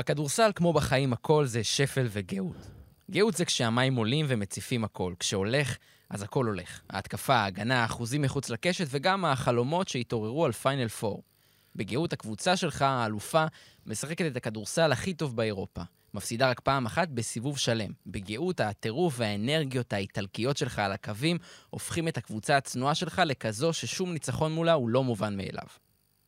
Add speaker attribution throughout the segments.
Speaker 1: בכדורסל, כמו בחיים, הכל זה שפל וגאות. גאות זה כשהמים עולים ומציפים הכל. כשהולך, אז הכל הולך. ההתקפה, ההגנה, האחוזים מחוץ לקשת, וגם החלומות שהתעוררו על פיינל 4. בגאות הקבוצה שלך, האלופה, משחקת את הכדורסל הכי טוב באירופה. מפסידה רק פעם אחת בסיבוב שלם. בגאות, הטירוף והאנרגיות האיטלקיות שלך על הקווים הופכים את הקבוצה הצנועה שלך לכזו ששום ניצחון מולה הוא לא מובן מאליו.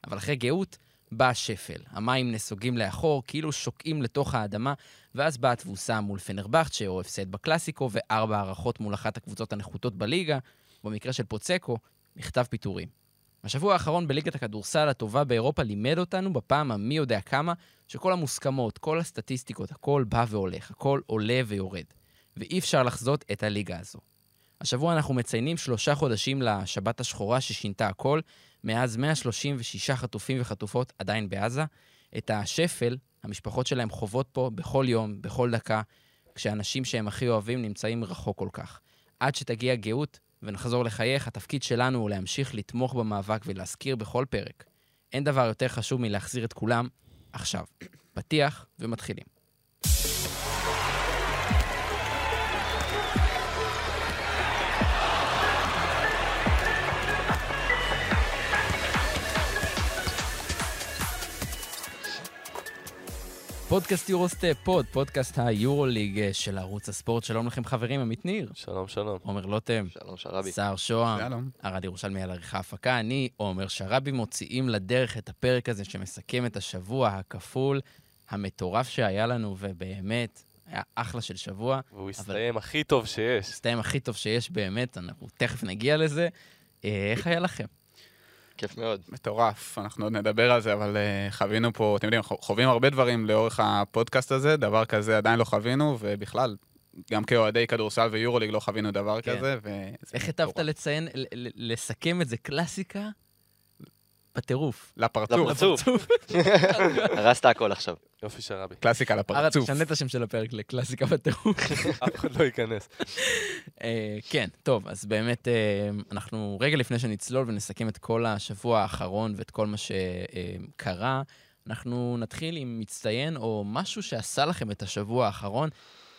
Speaker 1: אבל אחרי גאות, בא השפל. המים נסוגים לאחור, כאילו שוקעים לתוך האדמה, ואז באה התבוסה מול פנרבכצ'ה, או הפסד בקלאסיקו, וארבע הערכות מול אחת הקבוצות הנחותות בליגה, במקרה של פוצקו, מכתב פיטורים. השבוע האחרון בליגת הכדורסל הטובה באירופה לימד אותנו בפעם המי יודע כמה, שכל המוסכמות, כל הסטטיסטיקות, הכל בא והולך, הכל עולה ויורד. ואי אפשר לחזות את הליגה הזו. השבוע אנחנו מציינים שלושה חודשים לשבת השחורה ששינתה הכל, מאז 136 חטופים וחטופות עדיין בעזה. את השפל, המשפחות שלהם חוות פה בכל יום, בכל דקה, כשאנשים שהם הכי אוהבים נמצאים רחוק כל כך. עד שתגיע גאות ונחזור לחייך, התפקיד שלנו הוא להמשיך לתמוך במאבק ולהזכיר בכל פרק. אין דבר יותר חשוב מלהחזיר את כולם עכשיו. פתיח ומתחילים. פודקאסט יורוסטפ, פוד, פודקאסט היורוליג אה, של ערוץ הספורט. שלום לכם חברים, עמית ניר,
Speaker 2: שלום, שלום.
Speaker 1: עומר לוטם,
Speaker 3: שלום שרבי.
Speaker 1: סער שוהם,
Speaker 4: שלום.
Speaker 1: ארד ירושלמי על עריכה הפקה. אני, עומר שרבי, מוציאים לדרך את הפרק הזה שמסכם את השבוע הכפול, המטורף שהיה לנו, ובאמת, היה אחלה של שבוע.
Speaker 2: והוא הסתיים הכי טוב שיש.
Speaker 1: הסתיים הכי טוב שיש באמת, אנחנו תכף נגיע לזה. אה, איך היה לכם?
Speaker 3: כיף מאוד.
Speaker 4: מטורף, אנחנו עוד נדבר על זה, אבל אה, חווינו פה, אתם יודעים, חווים הרבה דברים לאורך הפודקאסט הזה, דבר כזה עדיין לא חווינו, ובכלל, גם כאוהדי כדורסל ויורוליג לא חווינו דבר
Speaker 1: כן.
Speaker 4: כזה, וזה
Speaker 1: איך
Speaker 4: מטורף.
Speaker 1: היטבת לציין, לסכם את זה קלאסיקה? בטירוף.
Speaker 4: לפרצוף,
Speaker 3: לפרצוף. הרסת הכל עכשיו.
Speaker 2: יופי שרבי.
Speaker 4: קלאסיקה
Speaker 1: ארד,
Speaker 4: לפרצוף.
Speaker 1: תשנה את השם של הפרק לקלאסיקה בטירוף.
Speaker 2: אף אחד לא ייכנס.
Speaker 1: אה, כן, טוב, אז באמת, אה, אנחנו רגע לפני שנצלול ונסכם את כל השבוע האחרון ואת כל מה שקרה, אנחנו נתחיל עם מצטיין או משהו שעשה לכם את השבוע האחרון.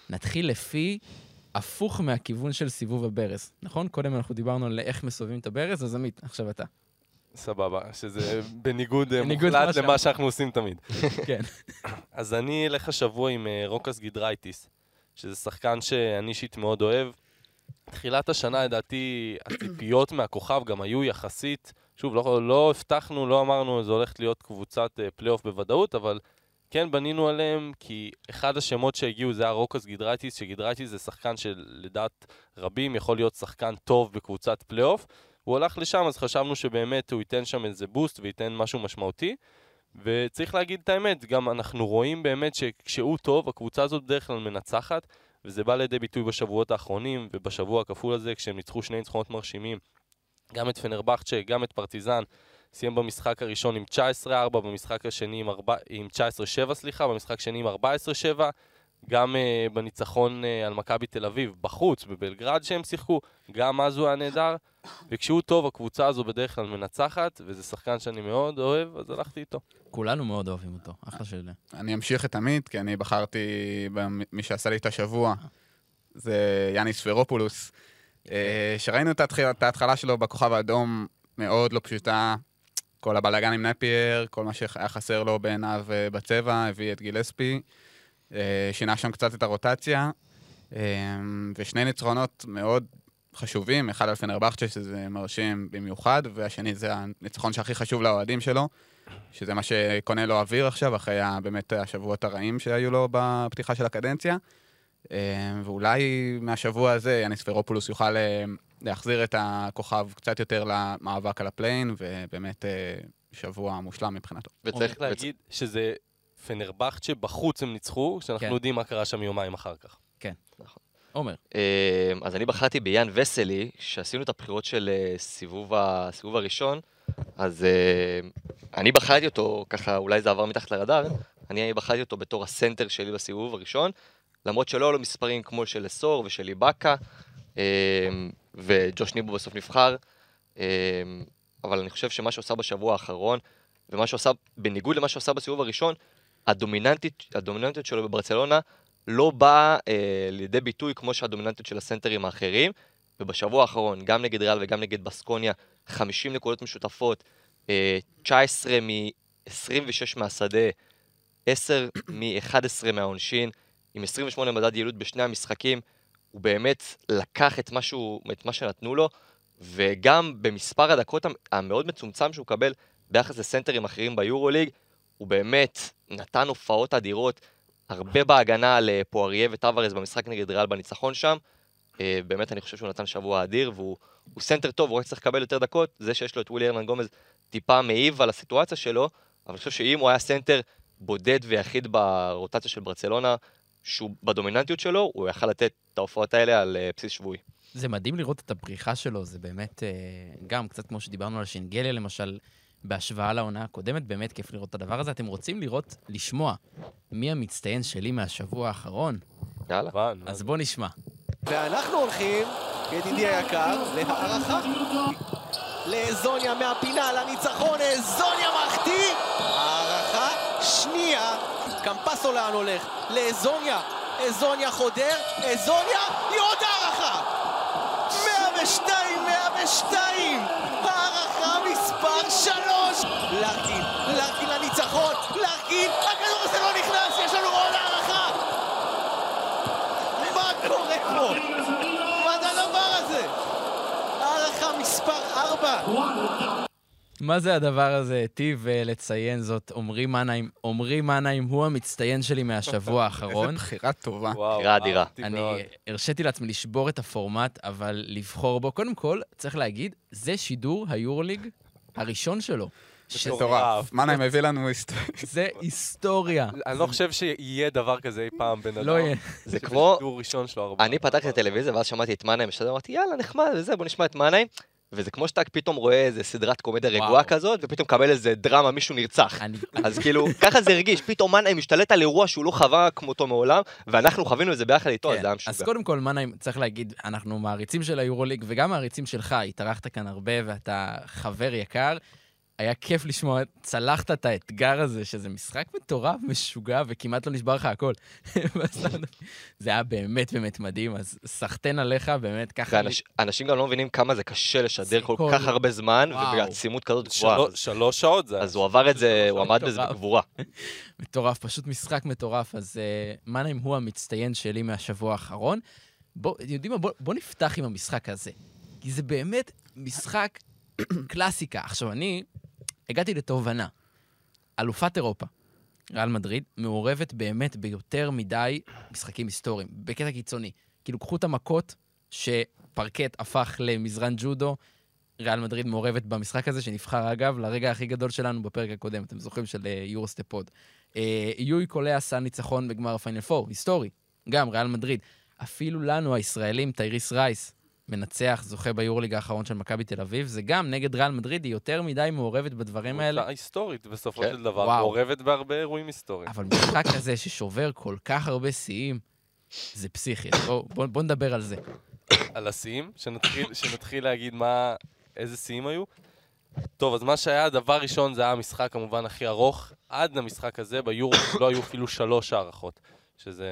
Speaker 1: נתחיל לפי הפוך מהכיוון של סיבוב הברז, נכון? קודם אנחנו דיברנו על איך מסובבים את הברז, אז עמית, עכשיו אתה.
Speaker 2: סבבה, שזה בניגוד אה, מוחלט למה. שאנחנו עושים תמיד.
Speaker 1: כן.
Speaker 2: אז אני אלך השבוע עם אה, רוקאס גידרייטיס, שזה שחקן שאני אישית מאוד אוהב. תחילת השנה, לדעתי, הציפיות מהכוכב גם היו יחסית, שוב, לא, לא הבטחנו, לא אמרנו, זה הולכת להיות קבוצת אה, פלייאוף בוודאות, אבל כן בנינו עליהם, כי אחד השמות שהגיעו זה היה רוקאס גידרייטיס, שגידרייטיס זה שחקן שלדעת רבים יכול להיות שחקן טוב בקבוצת פלייאוף. הוא הלך לשם, אז חשבנו שבאמת הוא ייתן שם איזה בוסט וייתן משהו משמעותי. וצריך להגיד את האמת, גם אנחנו רואים באמת שכשהוא טוב, הקבוצה הזאת בדרך כלל מנצחת, וזה בא לידי ביטוי בשבועות האחרונים, ובשבוע הכפול הזה, כשהם ניצחו שני ניצחונות מרשימים, גם את פנרבכצ'ה, גם את פרטיזן, סיים במשחק הראשון עם 19-4, במשחק השני עם, 4, עם 19-7, סליחה, במשחק שני עם 14-7, גם uh, בניצחון uh, על מכבי תל אביב, בחוץ, בבלגרד שהם שיחקו, גם אז הוא היה נהדר, וכשהוא טוב, הקבוצה הזו בדרך כלל מנצחת, וזה שחקן שאני מאוד אוהב, אז הלכתי איתו.
Speaker 1: כולנו מאוד אוהבים אותו, אחלה של...
Speaker 4: אני אמשיך את עמית, כי אני בחרתי במי שעשה לי את השבוע, זה יאניס פרופולוס, אה, שראינו את ההתחלה שלו בכוכב האדום, מאוד לא פשוטה. כל הבלאגן עם נפייר, כל מה שהיה חסר לו בעיניו אה, בצבע, הביא את גילספי, אה, שינה שם קצת את הרוטציה, ושני ניצחונות מאוד חשובים, אחד על פנרבכצ'ה, שזה מרשים במיוחד, והשני זה הניצחון שהכי חשוב לאוהדים שלו, שזה מה שקונה לו אוויר עכשיו, אחרי באמת השבועות הרעים שהיו לו בפתיחה של הקדנציה. אה, ואולי מהשבוע הזה יאניס ספרופולוס יוכל אה, להחזיר את הכוכב קצת יותר למאבק על ה play-in, ובאמת אה, שבוע מושלם מבחינתו.
Speaker 3: וצריך
Speaker 2: צריך
Speaker 3: וצריך-
Speaker 2: להגיד שזה פנרבכצ'ה, בחוץ הם ניצחו, שאנחנו
Speaker 1: כן.
Speaker 2: יודעים מה קרה שם יומיים אחר כך.
Speaker 1: עומר,
Speaker 3: אה, אז אני בחרתי ביאן וסלי, שעשינו את הבחירות של אה, סיבוב ה- הסיבוב הראשון, אז אה, אני בחרתי אותו, ככה אולי זה עבר מתחת לרדאר, אני בחרתי אותו בתור הסנטר שלי בסיבוב הראשון, למרות שלא היו לו מספרים כמו של אסור ושל איבאקה, אה, וג'וש ניבו בסוף נבחר, אה, אבל אני חושב שמה שהוא עשה בשבוע האחרון, ומה שהוא עשה, בניגוד למה שהוא עשה בסיבוב הראשון, הדומיננטיות שלו בברצלונה לא באה אה, לידי ביטוי כמו שהדומיננטיות של הסנטרים האחרים, ובשבוע האחרון, גם נגד ריאל וגם נגד בסקוניה, 50 נקודות משותפות, אה, 19 מ-26 מהשדה, 10 מ-11 מהעונשין, עם 28 מדד יעילות בשני המשחקים, הוא באמת לקח את מה, שהוא, את מה שנתנו לו, וגם במספר הדקות המאוד מצומצם שהוא קבל ביחס לסנטרים אחרים ביורוליג, הוא באמת נתן הופעות אדירות, הרבה בהגנה על אה, פואריה וטוורז במשחק נגד ריאל בניצחון שם. אה, באמת אני חושב שהוא נתן שבוע אדיר, והוא סנטר טוב, הוא רק צריך לקבל יותר דקות. זה שיש לו את ווילי ארננגומז טיפה מעיב על הסיטואציה שלו, אבל אני חושב שאם הוא היה סנטר בודד ויחיד ברוטציה של ברצלונה, שהוא בדומיננטיות שלו, הוא יכל לתת את ההופעות האלה על אה, בסיס שבועי.
Speaker 1: זה מדהים לראות את הפריחה שלו, זה באמת, גם קצת כמו שדיברנו על שנגליה למשל, בהשוואה לעונה הקודמת, באמת כיף לראות את הדבר הזה. אתם רוצים לראות, לשמוע, מי המצטיין שלי מהשבוע האחרון?
Speaker 3: יאללה.
Speaker 1: אז בוא נשמע.
Speaker 5: ואנחנו הולכים, ידידי היקר, להערכה. לאזוניה מהפינה, לניצחון, אזוניה מחטיא! הערכה שנייה, קמפסו לאן הולך? לאזוניה, אזוניה חודר, אזוניה, היא עוד הערכה! 102, 102! מספר 3! לארקין, לארקין לניצחון, לארקין, הכדור הזה לא נכנס, יש לנו עוד הערכה! מה קורה פה? מה זה הדבר הזה? הערכה מספר 4!
Speaker 1: מה זה הדבר הזה? היטיב אה, לציין זאת עמרי מנהיים. עמרי מנהיים הוא המצטיין שלי מהשבוע האחרון.
Speaker 4: איזה בחירה טובה.
Speaker 3: בחירה אדירה.
Speaker 1: אני הרשיתי לעצמי לשבור את הפורמט, אבל לבחור בו. קודם כל, צריך להגיד, זה שידור היורוליג הראשון שלו.
Speaker 2: מטורף.
Speaker 4: מנהיים הביא לנו היסטוריה.
Speaker 1: זה היסטוריה.
Speaker 2: אני לא חושב שיהיה דבר כזה אי פעם בן אדם.
Speaker 1: לא יהיה.
Speaker 3: זה כמו. אני פתחתי את הטלוויזיה ואז שמעתי את מנהיים אמרתי יאללה נחמד וזה, בוא נשמע את מנהיים. וזה כמו שאתה פתאום רואה איזה סדרת קומדיה. רגועה כזאת, ופתאום מקבל איזה דרמה, מישהו נרצח. אז כאילו, ככה זה הרגיש, פתאום מנהיים משתלט על אירוע שהוא לא חווה כמותו מעולם, ואנחנו חווינו את זה ביחד איתו, אז
Speaker 1: כן.
Speaker 3: זה היה
Speaker 1: אז
Speaker 3: משוגע.
Speaker 1: קודם כל, מנהיים, צריך להגיד, אנחנו מעריצים של היורוליג, וגם מעריצים שלך, התארחת כאן הרבה ואתה חבר יקר. היה כיף לשמוע, צלחת את האתגר הזה, שזה משחק מטורף, משוגע, וכמעט לא נשבר לך הכל. זה היה באמת באמת מדהים, אז סחטיין עליך, באמת, ככה...
Speaker 3: ואנש- אנשים גם לא מבינים כמה זה קשה לשדר כל
Speaker 1: כל-
Speaker 3: כך הרבה זמן. ובעצימות כזאת גבוהה.
Speaker 2: שלוש- שלוש שעות זה היה.
Speaker 3: אז הוא עבר את זה, הוא עמד בזה. בגבורה.
Speaker 1: מטורף, פשוט משחק מטורף. אז uh, מנהיים הוא המצטיין שלי מהשבוע האחרון. בוא, יודעים מה? בוא, בוא נפתח עם המשחק הזה. כי זה באמת משחק קלאסיקה. עכשיו, אני הגעתי לתובנה. אלופת אירופה, ריאל מדריד, מעורבת באמת ביותר מדי משחקים היסטוריים, בקטע קיצוני. כאילו, קחו את המכות שפרקט הפך למזרן ג'ודו, ריאל מדריד מעורבת במשחק הזה, שנבחר אגב לרגע הכי גדול שלנו בפרק הקודם, אתם זוכרים, של אה, יורוסטפוד. אה, יואי קולע עשה ניצחון בגמר הפיינל פור, היסטורי, גם ריאל מדריד. אפילו לנו, הישראלים, תייריס רייס, מנצח, זוכה ביורליג האחרון של מכבי תל אביב, זה גם נגד ריאל מדריד, היא יותר מדי מעורבת בדברים האלה.
Speaker 2: היסטורית בסופו
Speaker 3: כן.
Speaker 2: של דבר,
Speaker 1: וואו.
Speaker 2: מעורבת בהרבה אירועים היסטוריים.
Speaker 1: אבל משחק כזה ששובר כל כך הרבה שיאים, זה פסיכי. אז בוא, בוא, נדבר על זה.
Speaker 2: על השיאים, שנתחיל, שנתחיל להגיד מה, איזה שיאים היו. טוב, אז מה שהיה הדבר ראשון זה היה המשחק כמובן הכי ארוך. עד למשחק הזה ביורו לא היו אפילו שלוש הערכות, שזה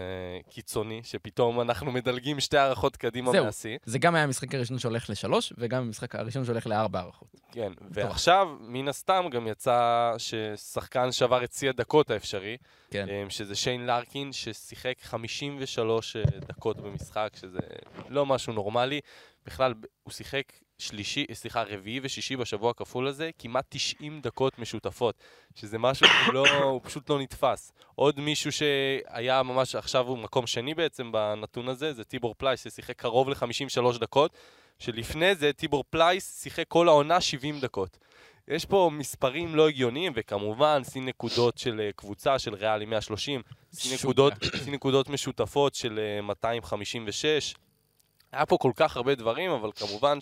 Speaker 2: קיצוני, שפתאום אנחנו מדלגים שתי הערכות קדימה
Speaker 1: זהו.
Speaker 2: מהשיא.
Speaker 1: זה גם היה המשחק הראשון שהולך לשלוש, וגם המשחק הראשון שהולך לארבע הערכות.
Speaker 2: כן, ועכשיו, מן הסתם, גם יצא ששחקן שבר את שיא הדקות האפשרי,
Speaker 1: כן.
Speaker 2: אמ, שזה שיין לארקין, ששיחק 53 דקות במשחק, שזה לא משהו נורמלי. בכלל, הוא שיחק שלישי, סליחה, רביעי ושישי בשבוע הכפול הזה, כמעט 90 דקות משותפות, שזה משהו שהוא לא, הוא פשוט לא נתפס. עוד מישהו שהיה ממש, עכשיו הוא מקום שני בעצם בנתון הזה, זה טיבור פלייס, ששיחק קרוב ל-53 דקות, שלפני זה טיבור פלייס שיחק כל העונה 70 דקות. יש פה מספרים לא הגיוניים, וכמובן, שיא נקודות של אה, קבוצה של ריאל 130, שיא. נקודות, נקודות משותפות של אה, 256. היה פה כל כך הרבה דברים, אבל כמובן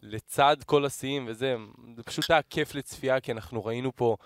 Speaker 2: שלצד כל השיאים וזה, זה פשוט היה כיף לצפייה, כי אנחנו ראינו פה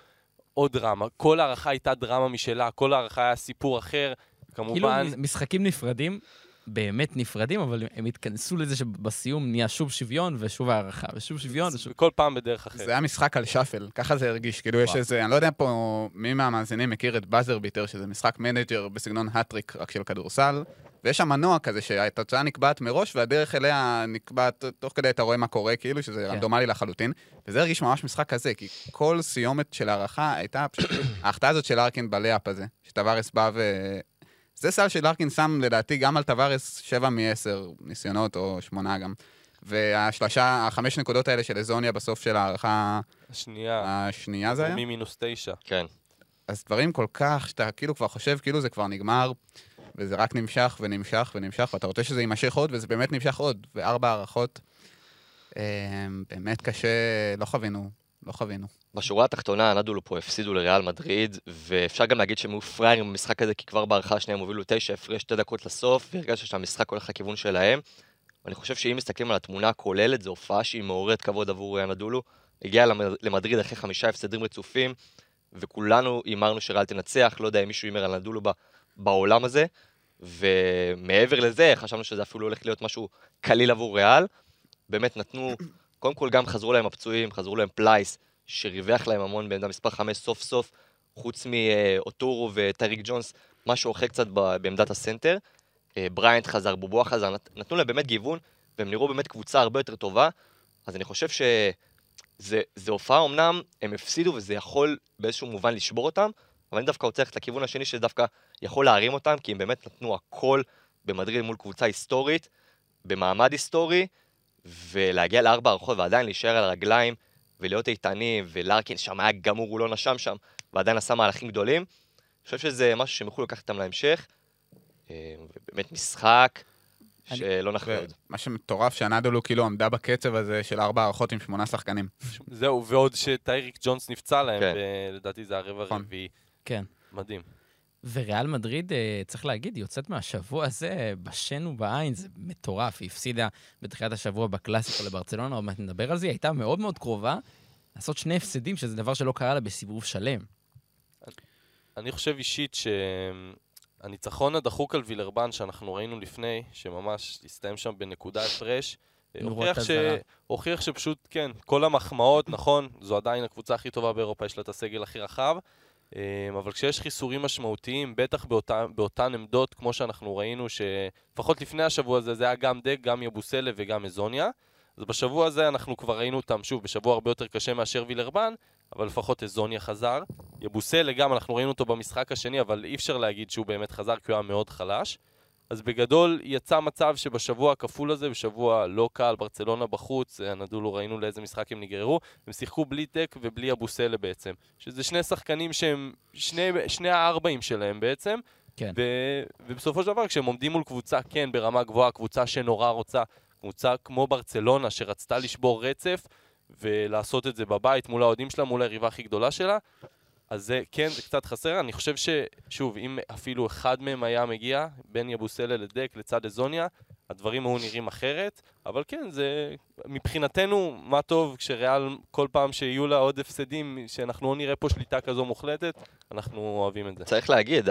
Speaker 2: עוד דרמה. כל הארכה הייתה דרמה משלה, כל הארכה היה סיפור אחר.
Speaker 1: כאילו
Speaker 2: כמובן,
Speaker 1: משחקים נפרדים באמת נפרדים, אבל הם התכנסו לזה שבסיום נהיה שוב שוויון ושוב הארכה, ושוב שוויון ושוב...
Speaker 2: כל פעם בדרך אחרת.
Speaker 4: זה היה משחק על shuffle, ככה זה הרגיש. כאילו יש. איזה, אני לא יודע פה מי מהמאזינים מכיר את BuzzerBeater, שזה משחק manager בסגנון Hattrick, רק של כדורסל, ויש שם מנוע כזה שהתוצאה נקבעת מראש, והדרך אליה נקבעת, תוך כדי אתה רואה מה קורה, כאילו, שזה
Speaker 1: כן.
Speaker 4: רנדומלי לחלוטין. וזה הרגיש ממש משחק כזה, כי כל סיומת של הערכה הייתה פשוט ההחטאה הזאת של ארקין בלאפ הזה, שטווארס בא ו... זה סל שלארקין שם לדעתי גם על טווארס 7 מ-10 ניסיונות, או 8 גם. והשלושה, החמש נקודות האלה של אזוניה בסוף של ההערכה
Speaker 2: השנייה,
Speaker 4: השנייה זה היה?
Speaker 2: ממינוס תשע.
Speaker 3: כן.
Speaker 4: אז דברים כל כך, שאתה כאילו כבר חושב כאילו זה כבר נגמר, וזה רק נמשך ונמשך ונמשך, ואתה רוצה שזה יימשך עוד, וזה באמת נמשך עוד. וארבע הערכות, אה, באמת קשה, לא חווינו, לא חווינו.
Speaker 3: בשורה התחתונה, הנדולו פה הפסידו לריאל מדריד, ואפשר גם להגיד שהם היו פראיירים במשחק הזה, כי כבר בהערכה השנייה הם הובילו תשע הפרש שתי דקות לסוף, והרגשת שהמשחק הולך לכיוון שלהם. ואני חושב שאם מסתכלים על התמונה הכוללת, זו הופעה שהיא מעוררת כבוד עבור הנדולו. הגיע למד- למדריד אחרי חמישה הפסדים רצופים, וכולנו הימרנו שריאל תנצח, לא יודע אם מישהו הימר על אנדולו בעולם הזה. ומעבר לזה, חשבנו שזה אפילו הולך להיות משהו קליל עבור ריאל. באמת נתנו, קודם כל גם חזרו להם הפצועים, חזרו להם פלייס, שריווח להם המון בעמדה מספר 5 סוף סוף, חוץ מאוטורו וטייריק ג'ונס, משהו אוכל קצת בעמדת הסנטר. אה, בריינט חזר, בובואה חזר, נת- נתנו להם באמת גיוון, והם נראו באמת קבוצה הרבה יותר טובה. אז אני חושב שזה זה הופעה אמנם, הם הפסידו וזה יכול באיזשהו מובן לשבור אותם, אבל אני דווקא רוצה ללכת לכיוון השני שדווקא יכול להרים אותם, כי הם באמת נתנו הכל במדריד מול קבוצה היסטורית, במעמד היסטורי, ולהגיע לארבע הערכות ועדיין להישאר על הרגליים ולהיות איתנים, ולארקין שם היה גמור, הוא לא נשם שם, ועדיין עשה מהלכים גדולים. אני חושב שזה משהו שהם יוכלו לקחת איתם להמשך. אה, ובאמת משחק שלא נחווה עוד.
Speaker 4: מה שמטורף שהנדולו כאילו עמדה בקצב הזה של ארבע הערכות עם שמונה שחקנים.
Speaker 2: זהו, ועוד שטייריק ג'ונס נפצע להם,
Speaker 3: כן.
Speaker 2: לדעתי זה הרבע
Speaker 4: נכון.
Speaker 2: הרביעי.
Speaker 1: כן.
Speaker 2: מדהים.
Speaker 1: וריאל מדריד, אה, צריך להגיד, היא יוצאת מהשבוע הזה בשן ובעין, זה מטורף. היא הפסידה בתחילת השבוע בקלאסיקו לברצלונה, עוד מעט נדבר על זה, היא הייתה מאוד מאוד קרובה לעשות שני הפסדים, שזה דבר שלא קרה לה בסיבוב שלם.
Speaker 2: אני חושב אישית שהניצחון הדחוק על וילרבן שאנחנו ראינו לפני, שממש הסתיים שם בנקודה הפרש, אה, הוכיח, ש... הוכיח שפשוט, כן, כל המחמאות, נכון, זו עדיין הקבוצה הכי טובה באירופה, יש לה את הסגל הכי רחב, אבל כשיש חיסורים משמעותיים, בטח באותה, באותן עמדות, כמו שאנחנו ראינו, שלפחות לפני השבוע הזה, זה היה גם דק, גם יבוסלה וגם אזוניה, אז בשבוע הזה אנחנו כבר ראינו אותם, שוב, בשבוע הרבה יותר קשה מאשר וילרבן, אבל לפחות אזוניה חזר. יבוסלה גם, אנחנו ראינו אותו במשחק השני, אבל אי אפשר להגיד שהוא באמת חזר, כי הוא היה מאוד חלש. אז בגדול יצא מצב שבשבוע הכפול הזה, בשבוע לא קל, ברצלונה בחוץ, הנדולו ראינו לאיזה משחק הם נגררו, הם שיחקו בלי טק ובלי אבוסלה בעצם. שזה שני שחקנים שהם שני, שני הארבעים שלהם בעצם.
Speaker 1: כן.
Speaker 2: ו, ובסופו של דבר, כשהם עומדים מול קבוצה, כן, ברמה גבוהה, קבוצה שנורא רוצה, קבוצה כמו ברצלונה, שרצתה לשבור רצף ולעשות את זה בבית מול האוהדים שלה, מול היריבה הכי גדולה שלה, אז זה, כן, זה קצת חסר. אני חושב ששוב, אם אפילו אחד מהם היה מגיע, בין יבוסלה לדק לצד אזוניה, הדברים היו נראים אחרת, אבל כן, זה מבחינתנו, מה טוב כשריאל, כל פעם שיהיו לה עוד הפסדים, שאנחנו לא נראה פה שליטה כזו מוחלטת, אנחנו אוהבים את זה.
Speaker 3: צריך להגיד,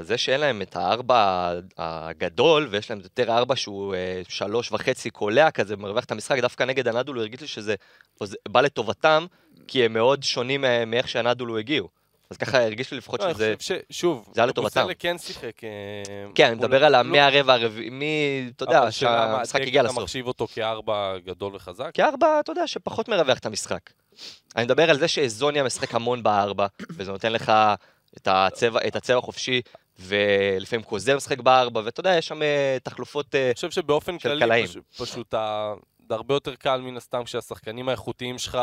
Speaker 3: זה שאין להם את הארבע הגדול, ויש להם יותר ארבע שהוא אה, שלוש וחצי קולע כזה, מרווח את המשחק, דווקא נגד הנדולו הרגיש לי שזה בא לטובתם, כי הם מאוד שונים אה, מאיך שהנדולו הגיעו. אז ככה הרגיש לי לפחות
Speaker 2: לא, אני
Speaker 3: שזה...
Speaker 2: חושב ששוב,
Speaker 3: זה היה לטובתם.
Speaker 2: אבוסלה כן שיחק. אה,
Speaker 3: כן, אני מדבר על מהרבע הרביעי, מ... אתה יודע, שהמשחק הגיע
Speaker 2: אתה
Speaker 3: לסוף.
Speaker 2: מחשיב אותו כארבע גדול וחזק?
Speaker 3: כארבע, אתה יודע, שפחות מרווח את המשחק. אני מדבר על זה שאזוניה משחק המון בארבע, וזה נותן לך את הצבע, את הצבע החופשי, ולפעמים קוזר משחק בארבע, ואתה יודע, יש שם אה, תחלופות... אה,
Speaker 2: אני חושב שבאופן
Speaker 3: של
Speaker 2: כללי,
Speaker 3: קלעים.
Speaker 2: פש, פשוט ה... זה הרבה יותר קל מן הסתם כשהשחקנים האיכותיים שלך,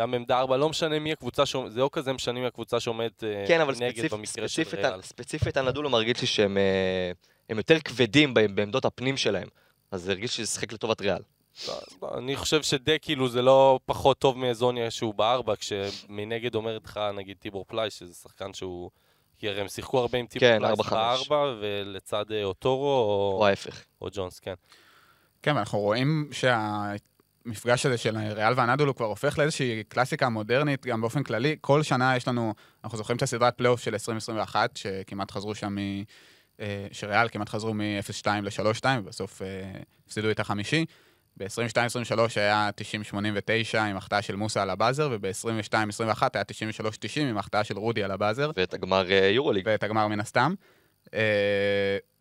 Speaker 2: גם בעמדה ארבע, לא משנה מי הקבוצה שעומדת, זה לא כזה משנה מי הקבוצה שעומדת אה,
Speaker 3: כן, אבל
Speaker 2: נגד
Speaker 3: ספציפ,
Speaker 2: במקרה של
Speaker 3: ספציפית,
Speaker 2: ריאל.
Speaker 3: ספציפית הנדולו מרגיש לי שהם אה, יותר כבדים בעמדות הפנים שלהם. אז זה הרגיש שזה שיחק לטובת ריאל.
Speaker 2: לא, לא, אני חושב שדק כאילו זה לא פחות טוב מאזוניה שהוא בארבע, כשמנגד אומרת לך נגיד טיבור פלייש, שזה שחקן שהוא... כי הרי הם שיחקו הרבה עם טיבור
Speaker 3: כן, חמש.
Speaker 2: בארבע, ולצד אה, אוטורו או,
Speaker 3: או ההפך.
Speaker 2: או ג'ונס, כן.
Speaker 4: כן, ואנחנו רואים שהמפגש הזה של ריאל והנדולו כבר הופך לאיזושהי קלאסיקה מודרנית, גם באופן כללי. כל שנה יש לנו, אנחנו זוכרים את הסדרת פלייאוף של 2021, שכמעט חזרו שם אה, שריאל כמעט חזרו מ-0-2 ל-3-2, ובסוף אה, הפסידו את החמישי. ב-22-23 היה 90-89 עם החטאה של מוסה על הבאזר, וב-22-21 היה 93-90 עם החטאה של רודי על הבאזר,
Speaker 3: ואת הגמר אה, יורוליג.
Speaker 4: ואת הגמר מן הסתם.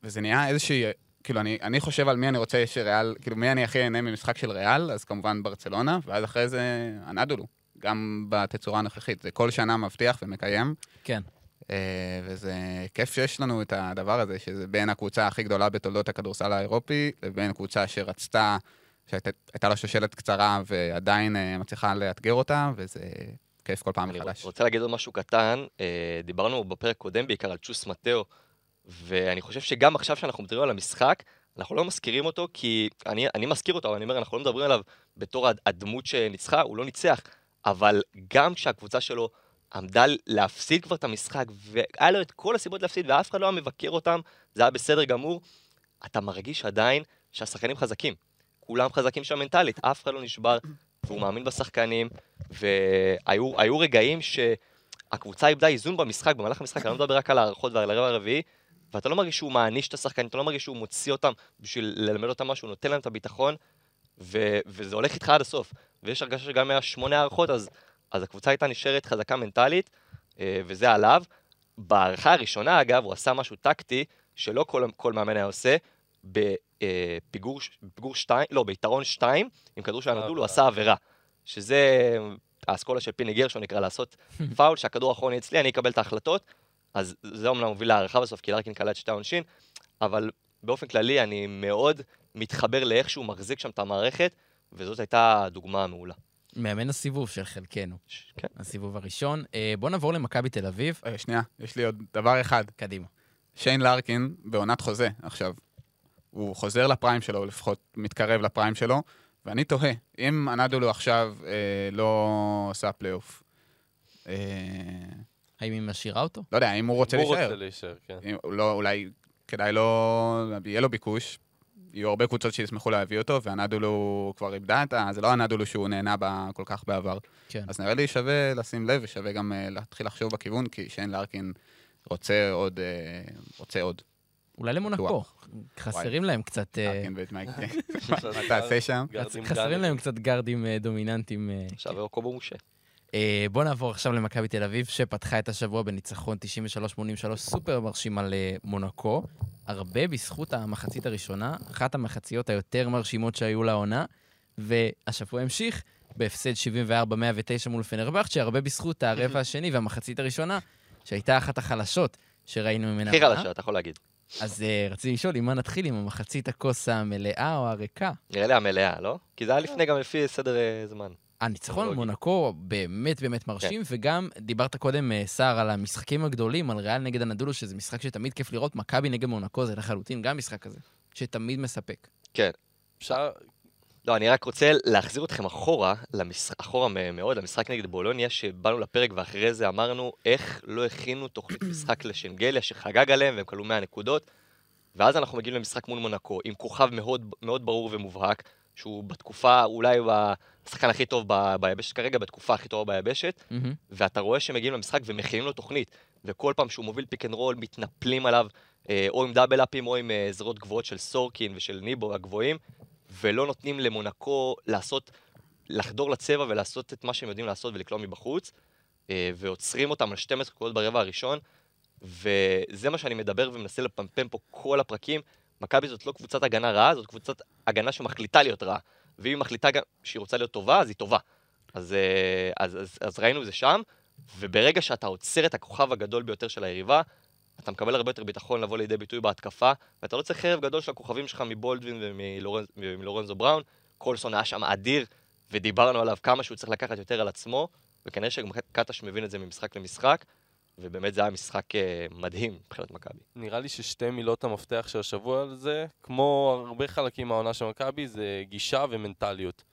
Speaker 4: וזה נהיה איזושהי, כאילו, אני, אני חושב על מי אני רוצה שריאל, כאילו, מי אני הכי אהנה ממשחק של ריאל, אז כמובן ברצלונה, ואז אחרי זה הנדולו, גם בתצורה הנוכחית. זה כל שנה מבטיח ומקיים.
Speaker 1: כן.
Speaker 4: אה, וזה כיף שיש לנו את הדבר הזה, שזה בין הקבוצה הכי גדולה בתולדות הכדורסל האירופי, לבין קבוצה שרצתה, שהייתה לה שושלת קצרה ועדיין אה, מצליחה לאתגר אותה, וזה כיף כל פעם
Speaker 3: אני
Speaker 4: מחדש.
Speaker 3: רוצה להגיד עוד משהו קטן, אה, דיברנו בפרק קודם בעיקר על צ'וס מטאו, ואני חושב שגם עכשיו שאנחנו מדברים על המשחק, אנחנו לא מזכירים אותו, כי אני, אני מזכיר אותו, אבל אני אומר, אנחנו לא מדברים עליו בתור הד- הדמות שניצחה, הוא לא ניצח, אבל גם כשהקבוצה שלו עמדה להפסיד כבר את המשחק, והיה לו את כל הסיבות להפסיד, ואף אחד לא היה מבקר אותם, זה היה בסדר גמור, אתה מרגיש עדיין שהשחקנים חזקים. כולם חזקים שם מנטלית, אף אחד לא נשבר, והוא מאמין בשחקנים, והיו היו רגעים שהקבוצה איבדה איזון במשחק, במהלך המשחק, אני לא מדבר רק על ההערכות ועל הרבע הרביעי, ואתה לא מרגיש שהוא מעניש את השחקנים, אתה לא מרגיש שהוא מוציא אותם בשביל ללמד אותם משהו, הוא נותן להם את הביטחון, ו- וזה הולך איתך עד הסוף. ויש הרגשה שגם היה שמונה הערכות, אז, אז הקבוצה הייתה נשארת חזקה מנטלית, אה, וזה עליו. בהערכה הראשונה, אגב, הוא עשה משהו טקטי, שלא כל, כל מאמן היה עושה, בפיגור, ש- בפיגור שתיים, לא, ביתרון שתיים, עם כדור של הנדול, הוא עשה עבירה. שזה האסכולה של פיני גרשון נקרא לעשות פאול, שהכדור האחרון יהיה אצלי, אני אקבל את ההחלטות. אז זה אומנם מוביל להערכה בסוף, כי לארקין קלט שתי העונשין, אבל באופן כללי אני מאוד מתחבר לאיך שהוא מחזיק שם את המערכת, וזאת הייתה דוגמה מעולה.
Speaker 1: מאמן הסיבוב של חלקנו,
Speaker 3: ש- כן.
Speaker 1: הסיבוב הראשון. אה, בואו נעבור למכבי תל אביב.
Speaker 4: אה, שנייה, יש לי עוד דבר אחד.
Speaker 1: קדימה.
Speaker 4: שיין לארקין בעונת חוזה עכשיו. הוא חוזר לפריים שלו, לפחות מתקרב לפריים שלו, ואני תוהה, אם הנדולו עכשיו אה, לא עושה פלייאוף, אה,
Speaker 1: האם היא משאירה אותו?
Speaker 4: לא יודע, אם הוא רוצה
Speaker 2: הוא
Speaker 4: להישאר.
Speaker 2: רוצה להישאר, כן.
Speaker 4: אם, לא, אולי כדאי לו, יהיה לו ביקוש, יהיו הרבה קבוצות שישמחו להביא אותו, ואנדולו כבר איבדה את ה... זה לא אנדולו שהוא נהנה בה כל כך בעבר.
Speaker 1: כן.
Speaker 4: אז נראה לי שווה לשים לב ושווה גם אה, להתחיל לחשוב בכיוון, כי שיין לארקין רוצה עוד, אה, רוצה עוד.
Speaker 1: אולי למונקו. חסרים להם קצת... אה,
Speaker 4: לארקין ואת מייק. מה תעשה שם?
Speaker 1: חסרים. להם קצת גארדים אה, דומיננטיים. אה,
Speaker 3: עכשיו אוקובו מושה.
Speaker 1: אה, בואו נעבור עכשיו למכבי תל אביב, שפתחה את השבוע בניצחון 93-83 סופר מרשים על אה, מונקו. הרבה בזכות המחצית הראשונה, אחת המחציות היותר מרשימות שהיו לעונה, והשבוע המשיך בהפסד 74-109 מול פנרבכצ'ה, הרבה בזכות הרבע השני והמחצית הראשונה, שהייתה אחת החלשות שראינו ממנה.
Speaker 3: הכי. חלשה, אתה יכול להגיד.
Speaker 1: אז אה, רציתי לשאול, עם מה נתחיל, עם המחצית הכוס המלאה או הריקה?
Speaker 3: נראה לי המלאה, לא? כי זה היה לפני גם לפי סדר אה, זמן.
Speaker 1: הניצחון על. מונקו באמת באמת מרשים, וגם דיברת קודם, אה, סער, על המשחקים הגדולים, על ריאל נגד הנדולו, שזה משחק שתמיד כיף לראות, מכבי נגד מונקו זה לחלוטין גם משחק כזה, שתמיד מספק.
Speaker 3: כן.
Speaker 2: אפשר...
Speaker 3: לא, אני רק רוצה להחזיר אתכם אחורה, למש... אחורה מאוד, למשחק נגד בולוניה, שבאנו לפרק ואחרי זה אמרנו איך לא הכינו תוכנית משחק לשנגליה, שחגג עליהם והם כלו 100 נקודות, ואז אנחנו מגיעים למשחק מול מונקו, עם כוכב מאוד, מאוד ברור ומובהק, שהוא בתקופה, אולי הוא השחקן הכי טוב ב- ביבשת כרגע, בתקופה הכי טובה ביבשת,
Speaker 1: מהמם.
Speaker 3: ואתה רואה שהם מגיעים למשחק ומכינים לו תוכנית, וכל פעם שהוא מוביל pick and roll, מתנפלים עליו, אה, או עם double up ים או עם אה, זרועות גבוהות של סורקין ושל ניבו הגבוהים, ולא נותנים למונקו לעשות, לחדור לצבע ולעשות את מה שהם יודעים לעשות ולקלוע מבחוץ, אה, ועוצרים אותם על 12 נקודות ברבע הראשון, וזה מה שאני מדבר ומנסה לפמפם פה כל הפרקים. מכבי זאת לא קבוצת הגנה רעה, זאת קבוצת הגנה שמחליטה להיות רעה. ואם היא מחליטה גם שהיא רוצה להיות טובה, אז היא טובה. אז, אה, אז, אז, אז ראינו את זה שם, וברגע שאתה עוצר את הכוכב הגדול ביותר של היריבה, אתה מקבל הרבה יותר ביטחון לבוא לידי ביטוי בהתקפה, ואתה לא צריך חרב גדול של הכוכבים שלך מבולדווין ומלורנ- ומלורנזו בראון. קולסון היה שם אדיר, ודיברנו עליו כמה שהוא צריך לקחת יותר על עצמו, וכנראה שגם קטש מבין את זה ממשחק למשחק, ובאמת זה היה משחק אה, מדהים מבחינת מכבי.
Speaker 2: נראה לי ששתי מילות המפתח של השבוע על זה, כמו הרבה חלקים מהעונה של מכבי, זה גישה ומנטליות.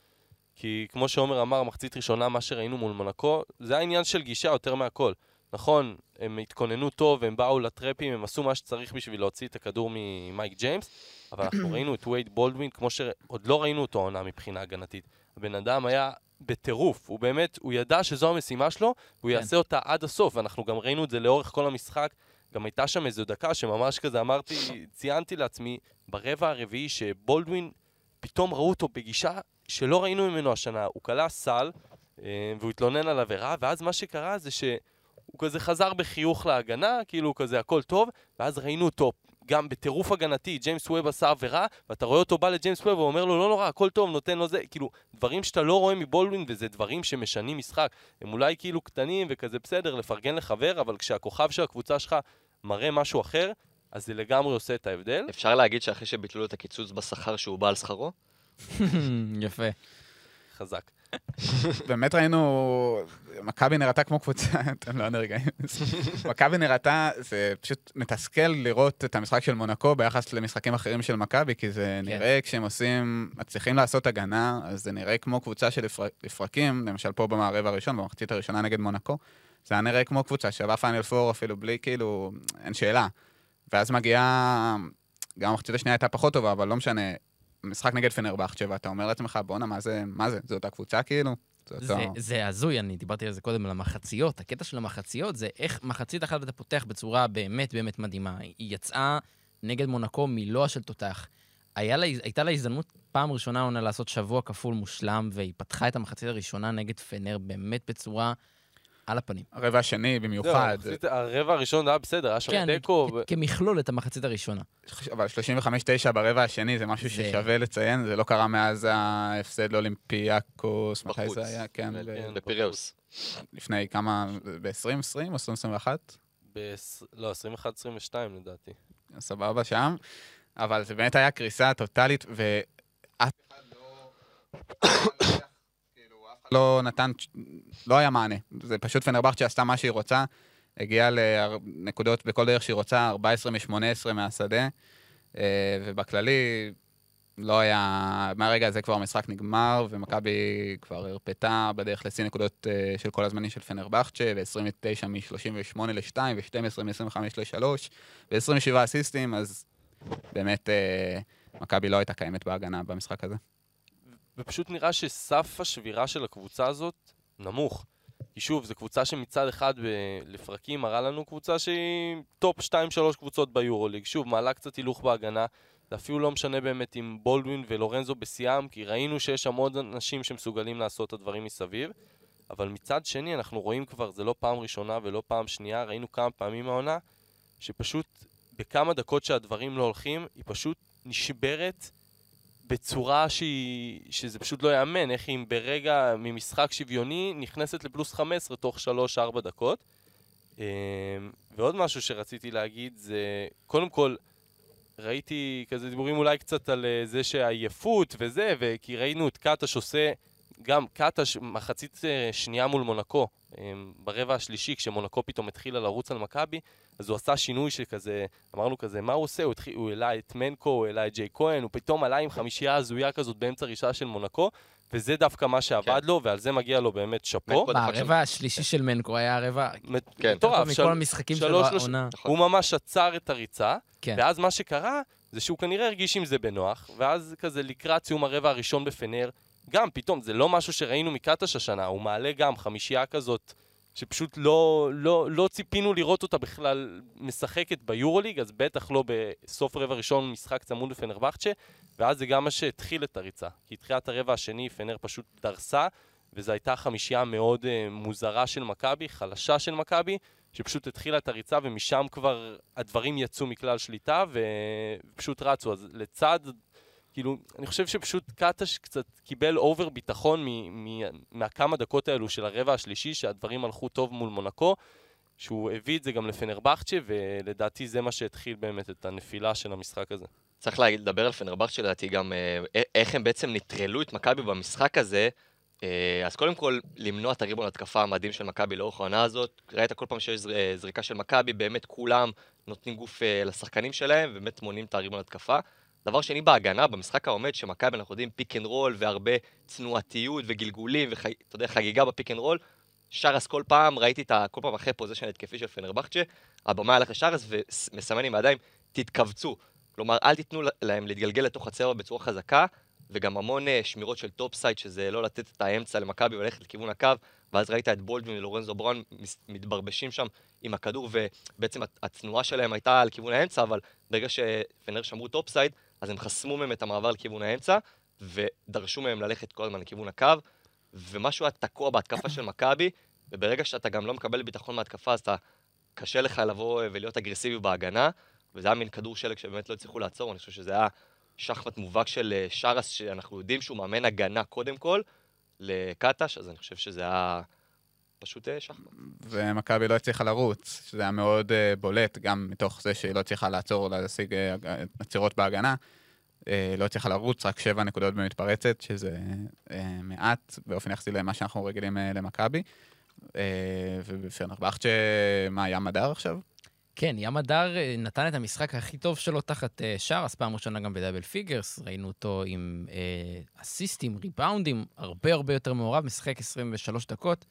Speaker 2: כי כמו שעומר אמר, מחצית ראשונה, מה שראינו מול מונקו, זה העניין של גישה יותר מהכל. נכון, הם התכוננו טוב, הם באו לטרפים, הם עשו מה שצריך בשביל להוציא את הכדור ממייק ג'יימס, אבל אנחנו ראינו את וייד בולדווין כמו שעוד לא ראינו אותו העונה מבחינה הגנתית. הבן אדם היה בטירוף, הוא באמת, הוא ידע שזו המשימה שלו, והוא
Speaker 1: כן.
Speaker 2: יעשה אותה עד הסוף, ואנחנו גם ראינו את זה לאורך כל המשחק, גם הייתה שם איזו דקה שממש כזה אמרתי, ציינתי לעצמי, ברבע הרביעי שבולדווין, פתאום ראו אותו בגישה שלא ראינו ממנו השנה. הוא כלה סל, אה, והוא התלונן על עבירה, ואז מה שקרה זה שהוא כזה חזר בחיוך להגנה, כאילו כזה הכל טוב, ואז ראינו אותו גם בטירוף הגנתי, ג'יימס ווב עשה עבירה, ואתה רואה אותו בא לג'יימס ווב ואומר לו, לא נורא, הכל טוב, נותן לו זה, כאילו, דברים שאתה לא רואה מבולדווין, וזה דברים שמשנים משחק. הם אולי כאילו קטנים וכזה בסדר, לפרגן לחבר, אבל כשהכוכב של הקבוצה שלך מראה משהו אחר, אז זה לגמרי עושה את ההבדל.
Speaker 3: אפשר להגיד שאחרי שביטלו לו את הקיצוץ בשכר שהוא בא על שכרו?
Speaker 1: יפה.
Speaker 2: חזק.
Speaker 4: באמת ראינו, מכבי נראתה כמו קבוצה, תן לו רגעים. מכבי נראתה, זה פשוט מתסכל לראות את המשחק של מונקו ביחס למשחקים אחרים של מכבי, כי זה
Speaker 1: כן.
Speaker 4: נראה כשהם עושים, מצליחים לעשות הגנה, אז זה נראה כמו קבוצה של לפר- לפרקים, למשל פה במערב הראשון, במחצית הראשונה נגד מונקו. זה היה נראה כמו קבוצה שווה פיינל פור אפילו בלי, כאילו, אין שאלה. ואז מגיעה, גם המחצית השנייה הייתה פחות טובה, אבל לא משנה, משחק נגד פנרבכצ'ה, ואתה אומר לעצמך, בואנה, מה זה, מה זה? זו אותה קבוצה כאילו? זה
Speaker 1: הזוי, אני דיברתי על זה קודם, על המחציות. הקטע של המחציות זה איך מחצית אחת אתה פותח בצורה באמת באמת מדהימה. היא יצאה נגד מונקו מלוע של תותח. היה לה, הייתה לה הזדמנות פעם ראשונה עונה לעשות שבוע כפול מושלם, והיא פתחה את המחצית הראשונה נגד פנר באמת בצורה על הפנים.
Speaker 4: הרבע השני במיוחד,
Speaker 2: הרבע הראשון היה בסדר, היה שם
Speaker 1: כן,
Speaker 2: תיקו.
Speaker 1: כ-
Speaker 2: ו-
Speaker 1: כמכלול את המחצית הראשונה.
Speaker 4: אבל 35-9 ברבע השני זה משהו ששווה לציין, זה לא קרה מאז ההפסד לאולימפיאקוס, מתי. זה היה? כן,
Speaker 3: ב- בפיראוס.
Speaker 4: לפני כמה, ב-2020 או 2021?
Speaker 2: ב- לא, 21-22 לדעתי.
Speaker 4: סבבה שם. אבל זה באמת היה קריסה טוטאלית, ואף אחד לא... לא נתן, לא היה מענה. זה פשוט פנרבכצ'ה עשתה מה שהיא רוצה, הגיעה לנקודות בכל דרך שהיא רוצה, 14 מ-18 מהשדה, אה, ובכללי לא היה... מהרגע הזה כבר המשחק נגמר, ומכבי כבר הרפתה בדרך לשיא נקודות אה, של כל הזמנים של פנרבכצ'ה, ו-29 מ-38 ל-2, ו-12 מ-25 ל-3, ו-27 אסיסטים, אז באמת אה, מכבי לא הייתה קיימת בהגנה במשחק הזה.
Speaker 2: ופשוט נראה שסף השבירה של הקבוצה הזאת נמוך. כי שוב, זו קבוצה שמצד אחד ב- לפרקים מראה לנו קבוצה שהיא top 2-3 קבוצות ביורוליג. שוב, מעלה קצת הילוך בהגנה. זה אפילו לא משנה באמת אם בולדווין ולורנזו בשיאם, כי ראינו שיש שם עוד אנשים שמסוגלים לעשות את הדברים מסביב. אבל מצד שני, אנחנו רואים כבר, זה לא פעם ראשונה ולא פעם שנייה, ראינו כמה פעמים העונה, שפשוט בכמה דקות שהדברים לא הולכים, היא פשוט נשברת בצורה שהיא, שזה פשוט לא ייאמן, איך היא ברגע ממשחק שוויוני נכנסת לפלוס 15 תוך 3-4 דקות. אמ, ועוד משהו שרציתי להגיד זה, קודם כל, ראיתי כזה דיבורים אולי קצת על אה, זה שהעייפות וזה, וכי ראינו את קטש עושה, גם קטש מחצית אה, שנייה מול מונקו, אמ, ברבע השלישי, כשמונקו פתאום התחילה לרוץ על מכבי, אז הוא עשה שינוי שכזה, אמרנו כזה, מה הוא עושה? הוא, התחיל, הוא העלה את מנקו, הוא העלה את ג'יי כהן, הוא פתאום עלה עם חמישייה הזויה כזאת באמצע ראשונה של מונקו, וזה דווקא מה שעבד
Speaker 3: כן.
Speaker 2: לו, ועל זה מגיע לו באמת שאפו.
Speaker 1: הרבע השלישי של מנקו היה הרבע
Speaker 3: כן.
Speaker 2: מטורף.
Speaker 1: מכל
Speaker 2: של-
Speaker 1: המשחקים שלו העונה.
Speaker 3: נכון.
Speaker 2: הוא ממש עצר את הריצה,
Speaker 1: כן.
Speaker 2: ואז מה שקרה, זה שהוא כנראה הרגיש עם זה בנוח, ואז כזה לקראת סיום הרבע הראשון בפנר, גם פתאום, זה לא משהו שראינו מקטש השנה, הוא מעלה גם חמישייה כזאת, שפשוט לא, לא, לא ציפינו לראות אותה בכלל משחקת ביורוליג, אז בטח לא בסוף רבע ראשון משחק צמוד לפנרבכצ'ה, ואז זה גם מה שהתחיל את הריצה. כי תחילת הרבע השני, פנר פשוט דרסה, וזו הייתה חמישייה מאוד uh, מוזרה של מכבי, חלשה של מכבי, שפשוט התחילה את הריצה, ומשם כבר הדברים יצאו מכלל שליטה, ופשוט רצו. אז לצד, כאילו, אני חושב שפשוט קטש קצת קיבל אובר ביטחון מ- מ- מהכמה דקות האלו של הרבע השלישי, שהדברים הלכו טוב מול מונקו, שהוא הביא את זה גם לפנרבכצ'ה, ולדעתי זה מה שהתחיל באמת את הנפילה של המשחק הזה.
Speaker 3: צריך להגיד, לדבר על פנרבכצ'ה לדעתי גם, אה, איך הם בעצם נטרלו את מכבי במשחק הזה. אה, אז קודם כל, למנוע את הריבון התקפה המדהים של מכבי לאורך העונה הזאת. ראית כל פעם שיש זר- אה, זריקה של מכבי, באמת כולם נותנים גוף אה, לשחקנים שלהם, ובאמת מונעים את הריבאונד התקפה. דבר שני, בהגנה, במשחק העומד, שמכבי אנחנו יודעים pick and roll והרבה תנועתיות וגלגולים ואתה יודע, חגיגה ב pick and roll. שאראס כל פעם, ראיתי את ה... כל פעם אחרי possession התקפי של פנרבכצ'ה, הבמה הלך לשאראס ומסמן עם הידיים, תתכווצו. כלומר, אל תיתנו להם להתגלגל לתוך הצבע בצורה חזקה, וגם המון אה, שמירות של top side, שזה לא לתת את האמצע למכבי וללכת לכיוון הקו, ואז ראית את בולדווין ולורנזו בראון מתברבשים שם עם הכדור, ובעצם הת- התנועה שלהם הייתה על כיוון האמצע, אבל ברגע שפנר שמרו top side, אז הם חסמו מהם את המעבר לכיוון האמצע, ודרשו מהם ללכת כל הזמן לכיוון הקו, ומשהו היה תקוע בהתקפה של מכבי, וברגע שאתה גם לא מקבל ביטחון מההתקפה, אז אתה, קשה לך לבוא אה, ולהיות אגרסיבי בהגנה, וזה היה מין כדור שלג שבאמת לא הצליחו לעצור, אני חושב שזה היה שחמט מובהק של אה, שרס, שאנחנו יודעים שהוא מאמן הגנה קודם כל, לקטש, אז אני חושב שזה היה פשוט אה, שחמט.
Speaker 4: ומכבי לא הצליחה לרוץ, שזה היה מאוד uh, בולט, גם מתוך זה שהיא לא הצליחה לעצור או להשיג uh, עצירות בהגנה. לא הצליחה לרוץ, רק שבע נקודות במתפרצת, שזה מעט באופן יחסי למה שאנחנו רגילים למכבי. ובפרנרבכט, מה, ים מדר עכשיו?
Speaker 1: כן, ים מדר אה, נתן את המשחק הכי טוב שלו תחת אה, שרס, פעם ראשונה גם ב double figures, ראינו אותו עם אה, אסיסטים, ריבאונדים, הרבה הרבה יותר מעורב, משחק 23 דקות.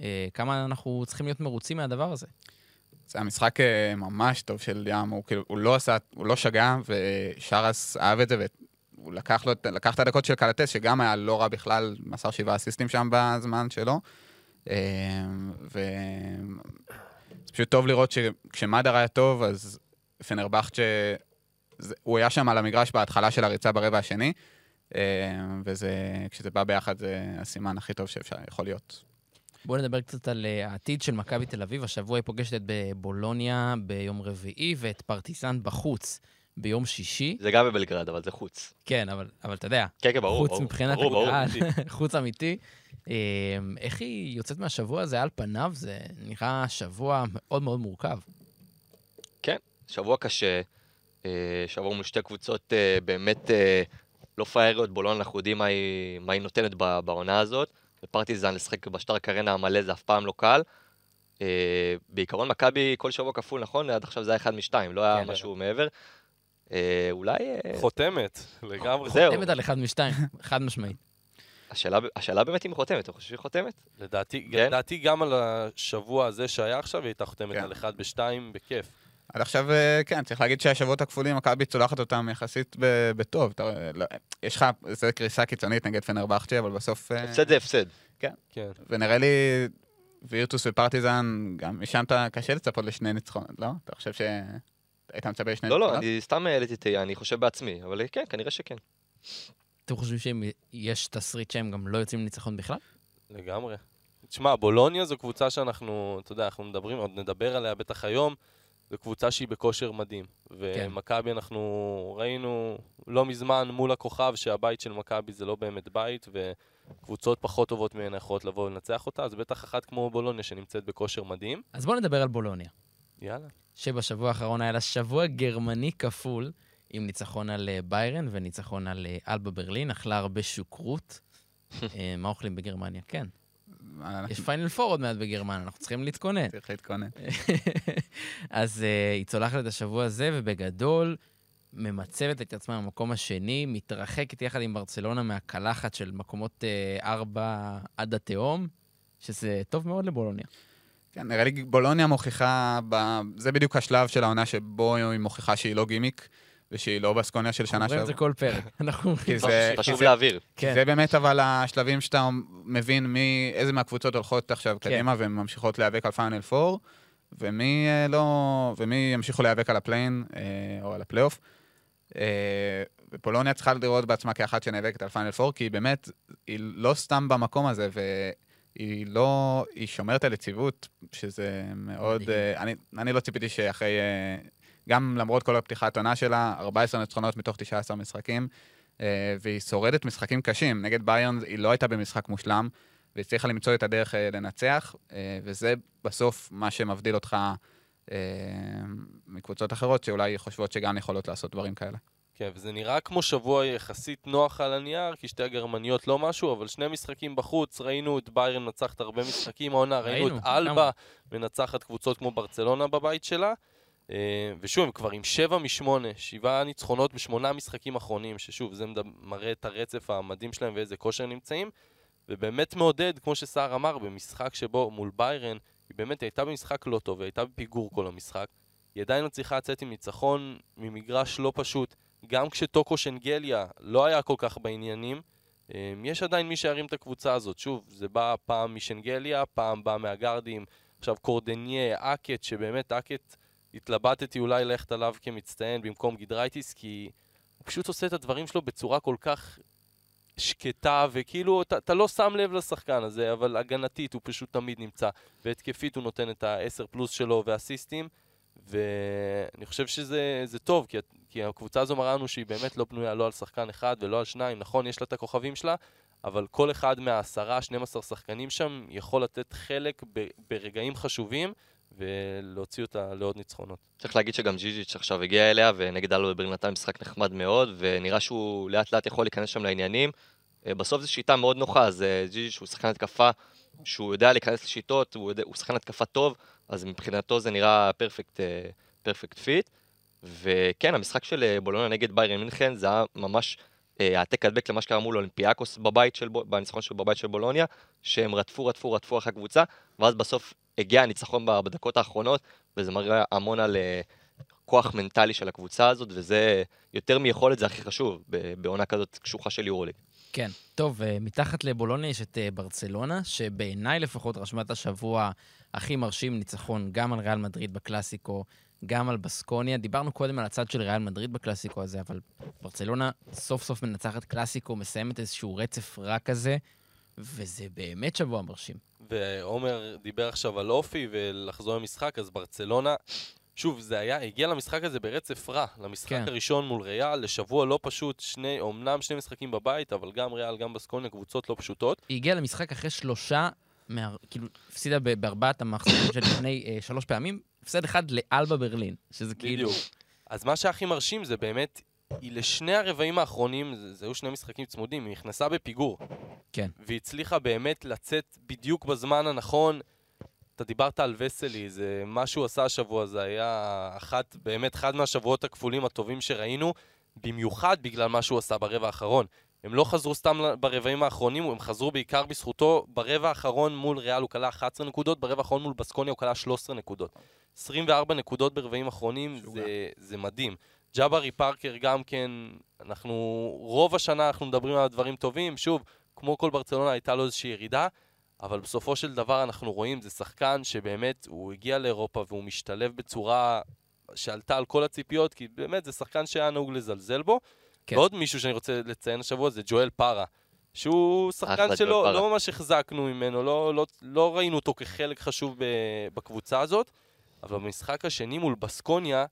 Speaker 1: אה, כמה אנחנו צריכים להיות מרוצים מהדבר הזה.
Speaker 4: זה היה משחק אה, ממש טוב של ים, הוא כאילו, הוא לא עשה, הוא לא שגה, ושרס אהב את זה, והוא לקח, לו, לקח את הדקות של קלטס, שגם היה לא רע בכלל, מסר שבעה אסיסטים שם בזמן שלו. אה, ו... זה פשוט טוב לראות שכשמדר היה טוב, אז. זה- הוא היה שם על המגרש בהתחלה של הריצה ברבע השני, וזה, כשזה בא ביחד, זה הסימן הכי טוב שאפשר, יכול להיות.
Speaker 1: בואו נדבר קצת על אה, העתיד של מכבי תל אביב. השבוע היא פוגשת את בבולוניה ביום רביעי ואת פרטיזן בחוץ ביום שישי.
Speaker 3: זה גם בבלגרד, אבל זה חוץ.
Speaker 1: כן, אבל, אבל אתה יודע,
Speaker 3: כן, כן, ברור,
Speaker 1: חוץ
Speaker 3: ברור.
Speaker 1: מבחינת
Speaker 3: ברור, ברור,
Speaker 1: הקהל,
Speaker 3: אמיתי.
Speaker 1: חוץ אמיתי. אה, איך היא יוצאת מהשבוע הזה על פניו? זה נראה שבוע מאוד מאוד מורכב.
Speaker 3: שבוע קשה, אה, שבוע מול שתי קבוצות אה, באמת אה, לא פראייריות, בולון, אנחנו יודעים מה היא, מה היא נותנת בעונה הזאת. ופרטיזן לשחק בשטר קרנה המלא זה אף פעם לא קל. אה, בעיקרון מכבי כל שבוע כפול, נכון? עד עכשיו זה היה אחד משתיים, לא היה
Speaker 1: כן.
Speaker 3: משהו מעבר. אה, אולי... אה,
Speaker 2: חותמת, לגמרי.
Speaker 3: זהו.
Speaker 1: חותמת על אחד משתיים, חד משמעית.
Speaker 3: השאלה, השאלה באמת אם היא חותמת, אתה חושב שהיא חותמת?
Speaker 2: לדעתי,
Speaker 3: כן?
Speaker 2: לדעתי גם על השבוע הזה שהיה עכשיו, היא הייתה חותמת
Speaker 4: כן.
Speaker 2: על אחד בשתיים, בכיף.
Speaker 4: עד עכשיו, אה, כן, צריך להגיד שהשבועות הכפולים, מכבי צולחת אותם יחסית בטוב. אתה, לא, יש לך, זה קריסה קיצונית נגד פנרבכצ'ה, אבל בסוף... אה,
Speaker 3: הפסד זה הפסד.
Speaker 2: כן.
Speaker 4: ונראה לי, וירטוס ופרטיזן, גם משם אתה קשה לצפות לשני ניצחונות, לא? אתה חושב שהיית מצפה לשני
Speaker 3: לא,
Speaker 4: ניצחונות?
Speaker 3: לא, אני סתם העליתי תהייה, אני חושב בעצמי, אבל כן, כנראה שכן.
Speaker 1: אתם חושבים שיש תסריט שהם גם לא יוצאים לניצחון בכלל?
Speaker 2: לגמרי. תשמע, בולוניה זו קבוצה שאנחנו, אתה יודע, אנחנו מדברים, עוד נדבר עליה בטח היום, זו קבוצה שהיא בכושר מדהים. ומכבי אנחנו ראינו לא מזמן מול הכוכב שהבית של מכבי זה לא באמת בית, וקבוצות פחות טובות מהן יכולות לבוא ולנצח אותה, אז בטח אחת כמו בולוניה שנמצאת בכושר מדהים.
Speaker 1: אז בואו נדבר על בולוניה,
Speaker 2: יאללה.
Speaker 1: שבשבוע האחרון היה לה שבוע גרמני כפול, עם ניצחון על אה, ביירן וניצחון על אה, אלבה ברלין, אכלה הרבה שוקרות. אה, מה אוכלים בגרמניה? כן. יש פיינל פור עוד מעט בגרמניה, אנחנו צריכים להתכונן.
Speaker 4: צריך להתכונן.
Speaker 1: אז uh, היא צולחת את השבוע הזה, ובגדול ממצבת את עצמה במקום השני, מתרחקת יחד עם ברצלונה מהקלחת של מקומות uh, ארבע עד התהום, שזה טוב מאוד לבולוניה.
Speaker 4: כן, נראה לי בולוניה מוכיחה, ב... זה בדיוק השלב של העונה שבו היא מוכיחה שהיא לא גימיק, ושהיא לא בסקוניה של שנה
Speaker 1: אנחנו אומרים את זה
Speaker 4: שעברה.
Speaker 1: כל פרק. אנחנו
Speaker 4: כי. זה-
Speaker 3: חשוב
Speaker 4: זה-
Speaker 3: להבהיר.
Speaker 1: כן.
Speaker 4: זה באמת אבל השלבים שאתה מבין מי, איזה מהקבוצות הולכות עכשיו
Speaker 1: כן.
Speaker 4: קדימה וממשיכות להיאבק על final 4, ומי אה, לא, ומי ימשיכו להיאבק על ה play-in אה, או על הפלייאוף. אה, ובולוניה צריכה לראות בעצמה כאחת שנאבקת על final 4, כי היא באמת, היא לא סתם במקום הזה, והיא לא, היא שומרת על יציבות, שזה מאוד, אני, אני לא ציפיתי שאחרי, גם למרות כל הפתיחת עונה שלה, 14 ניצחונות מתוך 19 משחקים, אה, והיא שורדת משחקים קשים. נגד ביירן היא לא הייתה במשחק מושלם, והצליחה למצוא את הדרך אה, לנצח, אה, וזה בסוף מה שמבדיל אותך אה, מקבוצות אחרות, שאולי חושבות שגם יכולות לעשות דברים כאלה.
Speaker 2: כן, וזה נראה כמו שבוע יחסית נוח על הנייר, כי שתי הגרמניות לא משהו, אבל שני משחקים בחוץ, ראינו את ביירן מנצחת הרבה משחקים העונה, ראינו
Speaker 1: ראינו,
Speaker 2: את אלבה. מנצחת קבוצות כמו ברצלונה בבית שלה. אה, ושוב, הם כבר עם שבע משמונה, שבעה ניצחונות בשמונה משחקים אחרונים, ששוב, זה מראה את הרצף המדהים שלהם ואיזה כושר נמצאים. ובאמת מעודד, כמו שסער אמר, במשחק שבו מול ביירן, היא באמת הייתה במשחק לא טוב, היא הייתה בפיגור כל המשחק. היא עדיין לא צריכה לצאת עם ניצחון ממגרש לא פשוט. גם כשטוקו שנגליה לא היה כל כך בעניינים, אה, יש עדיין מי שירים את הקבוצה הזאת. שוב, זה בא פעם משנגליה, פעם בא מהגרדים, עכשיו קורדינייה, אקט, שבאמת אקט, התלבטתי אולי ללכת עליו כמצטיין במקום גידרייטיס, כי הוא פשוט עושה את הדברים שלו בצורה כל כך שקטה, וכאילו, אתה, אתה לא שם לב לשחקן הזה, אבל הגנתית הוא פשוט תמיד נמצא, והתקפית הוא נותן את ה-10 פלוס שלו ואסיסטים, ואני חושב שזה זה טוב, כי, כי הקבוצה הזו מראה לנו שהיא באמת לא בנויה לא על שחקן אחד ולא על שניים, נכון, יש לה את הכוכבים שלה, אבל כל אחד מהעשרה, 12 שחקנים שם יכול לתת חלק ב, ברגעים חשובים, ולהוציא אותה לעוד ניצחונות.
Speaker 3: צריך להגיד שגם ז'יז'יץ' עכשיו הגיע אליה, ונגד אלבה ברלין נתן משחק נחמד מאוד, ונראה שהוא לאט לאט יכול להיכנס שם לעניינים. אה, בסוף זו שיטה מאוד נוחה, אז אה, ג'יג'יץ' הוא שחקן התקפה, שהוא יודע להיכנס לשיטות, הוא, יודע, הוא שחקן התקפה טוב, אז מבחינתו זה נראה perfect, perfect fit. וכן, המשחק של אה, בולוניה נגד באיירן מינכן זה היה ממש העתק הדבק למה שקרה מול אולימפיאקוס בניצחון של בבית של בולוניה, שהם רדפו, רדפו, רדפו אחרי הקבוצה, ואז בסוף הגיע הניצחון בדקות האחרונות, וזה מראה המון על אה, כוח מנטלי של הקבוצה הזאת, וזה יותר מיכולת, זה הכי חשוב, בעונה כזאת קשוחה של יורוליג.
Speaker 1: כן. טוב, אה, מתחת לבולוניה יש את אה, ברצלונה, שבעיניי לפחות רשמה את השבוע הכי מרשים ניצחון גם על ריאל מדריד בקלאסיקו, גם על בסקוניה. דיברנו קודם על הצד של ריאל מדריד בקלאסיקו הזה, אבל ברצלונה סוף סוף מנצחת קלאסיקו, מסיימת איזשהו רצף רע כזה, וזה באמת שבוע מרשים.
Speaker 2: ועומר דיבר עכשיו על אופי ולחזור למשחק, אז ברצלונה, שוב, זה היה, הגיע למשחק הזה ברצף רע, למשחק כן. הראשון מול ריאל, לשבוע לא פשוט, שני, אומנם שני משחקים בבית, אבל גם ריאל, גם בסקוניה, קבוצות לא פשוטות.
Speaker 1: היא הגיעה למשחק אחרי שלושה, מה, כאילו, הפסידה בארבעת המחזורים של לפני אה, שלוש פעמים, הפסד אחד לאלבה ברלין, שזה כאילו...
Speaker 2: בדיוק. אז מה שהכי מרשים זה באמת, היא לשני הרבעים האחרונים, זה, זה היו שני משחקים צמודים, היא נכנסה בפיגור.
Speaker 1: כן.
Speaker 2: והיא הצליחה באמת לצאת בדיוק בזמן הנכון. אתה דיברת על וסלי, זה מה שהוא עשה השבוע, זה היה אחת, באמת אחד מהשבועות הכפולים הטובים שראינו, במיוחד בגלל מה שהוא עשה ברבע האחרון. הם לא חזרו סתם ברבעים האחרונים, הם חזרו בעיקר בזכותו. ברבע האחרון מול ריאל הוא כלה 11 נקודות, ברבע האחרון מול בסקוניה הוא כלה 13 נקודות. 24 נקודות ברבעים האחרונים, זה, זה מדהים. ג'אברי פארקר גם כן, אנחנו, רוב השנה אנחנו מדברים על דברים טובים, שוב, כמו כל ברצלונה הייתה לו איזושהי ירידה, אבל בסופו של דבר אנחנו רואים, זה שחקן שבאמת, הוא הגיע לאירופה והוא משתלב בצורה שעלתה על כל הציפיות, כי באמת זה שחקן שהיה נהוג לזלזל בו. כן. ועוד מישהו שאני רוצה לציין השבוע זה ג'ואל פארה. שהוא שחקן שלא לא ממש החזקנו ממנו, לא, לא, לא ראינו אותו כחלק חשוב בקבוצה הזאת, אבל במשחק השני מול בסקוניה,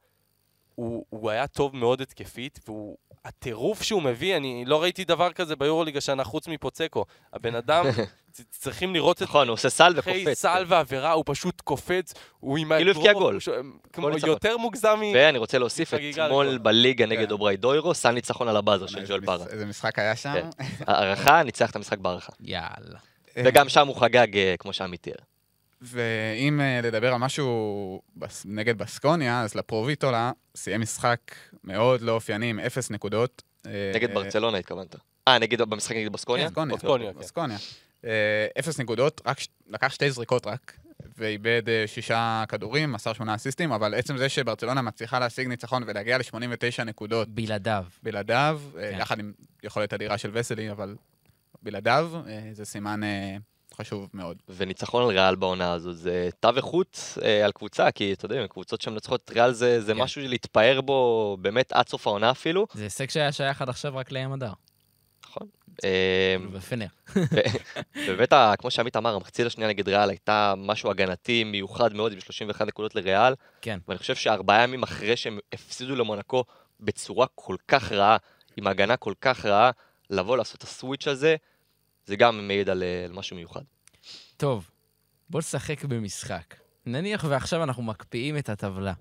Speaker 2: הוא, הוא היה טוב מאוד התקפית, והוא... הטירוף שהוא מביא, אני לא ראיתי דבר כזה ביורוליג השנה חוץ מפוצקו. הבן אדם, צריכים לראות את...
Speaker 3: נכון, הוא עושה סל וקופץ. אחרי
Speaker 2: סל ועבירה, הוא פשוט קופץ, הוא עם...
Speaker 3: כאילו הבקיע גול.
Speaker 2: יותר מוגזם מ...
Speaker 3: ואני רוצה להוסיף, אתמול בליגה נגד כן. אוברי דוירו, סל ניצחון על הבאזר של ג'ואל פארה.
Speaker 4: איזה משחק היה שם? כן.
Speaker 3: הערכה, ניצח את המשחק בהערכה.
Speaker 1: יאללה.
Speaker 3: וגם שם הוא חגג, אה, כמו שעמית תיאר.
Speaker 4: ואם uh, לדבר על משהו בס... נגד בסקוניה, אז לפרוביטולה סיים משחק מאוד לא אופייני עם אפס נקודות.
Speaker 3: נגד uh, ברצלונה התכוונת. אה, נגד, במשחק נגד בסקוניה?
Speaker 4: כן, בסקוניה, כן. בסקוניה. Uh, אפס נקודות, רק, לקח שתי זריקות רק, ואיבד uh, שישה כדורים, מסר שמונה אסיסטים, אבל עצם זה שברצלונה מצליחה להשיג ניצחון ולהגיע ל-89 נקודות.
Speaker 1: בלעדיו.
Speaker 4: בלעדיו, כן. יחד עם יכולת אדירה של וסלי, אבל בלעדיו, uh, זה סימן... חשוב מאוד.
Speaker 3: וניצחון על ריאל בעונה הזו, זה תו איכות אה, על קבוצה, כי אתה יודע, קבוצות שמנצחות ריאל זה, זה כן. משהו להתפאר בו באמת עד סוף העונה אפילו.
Speaker 1: זה הישג שהיה שייך עד עכשיו רק לים הדר.
Speaker 3: נכון.
Speaker 1: בפנר.
Speaker 3: באמת, כמו שעמית אמר, המחצית השנייה נגד ריאל הייתה משהו הגנתי מיוחד מאוד עם 31 נקודות לריאל.
Speaker 1: כן.
Speaker 3: ואני חושב שארבעה ימים אחרי שהם הפסידו למונקו בצורה כל כך רעה, עם הגנה כל כך רעה, לבוא לעשות את ה switch הזה, זה גם מעיד על, אה, על משהו מיוחד.
Speaker 1: טוב, בוא נשחק במשחק. נניח ועכשיו אנחנו מקפיאים את הטבלה.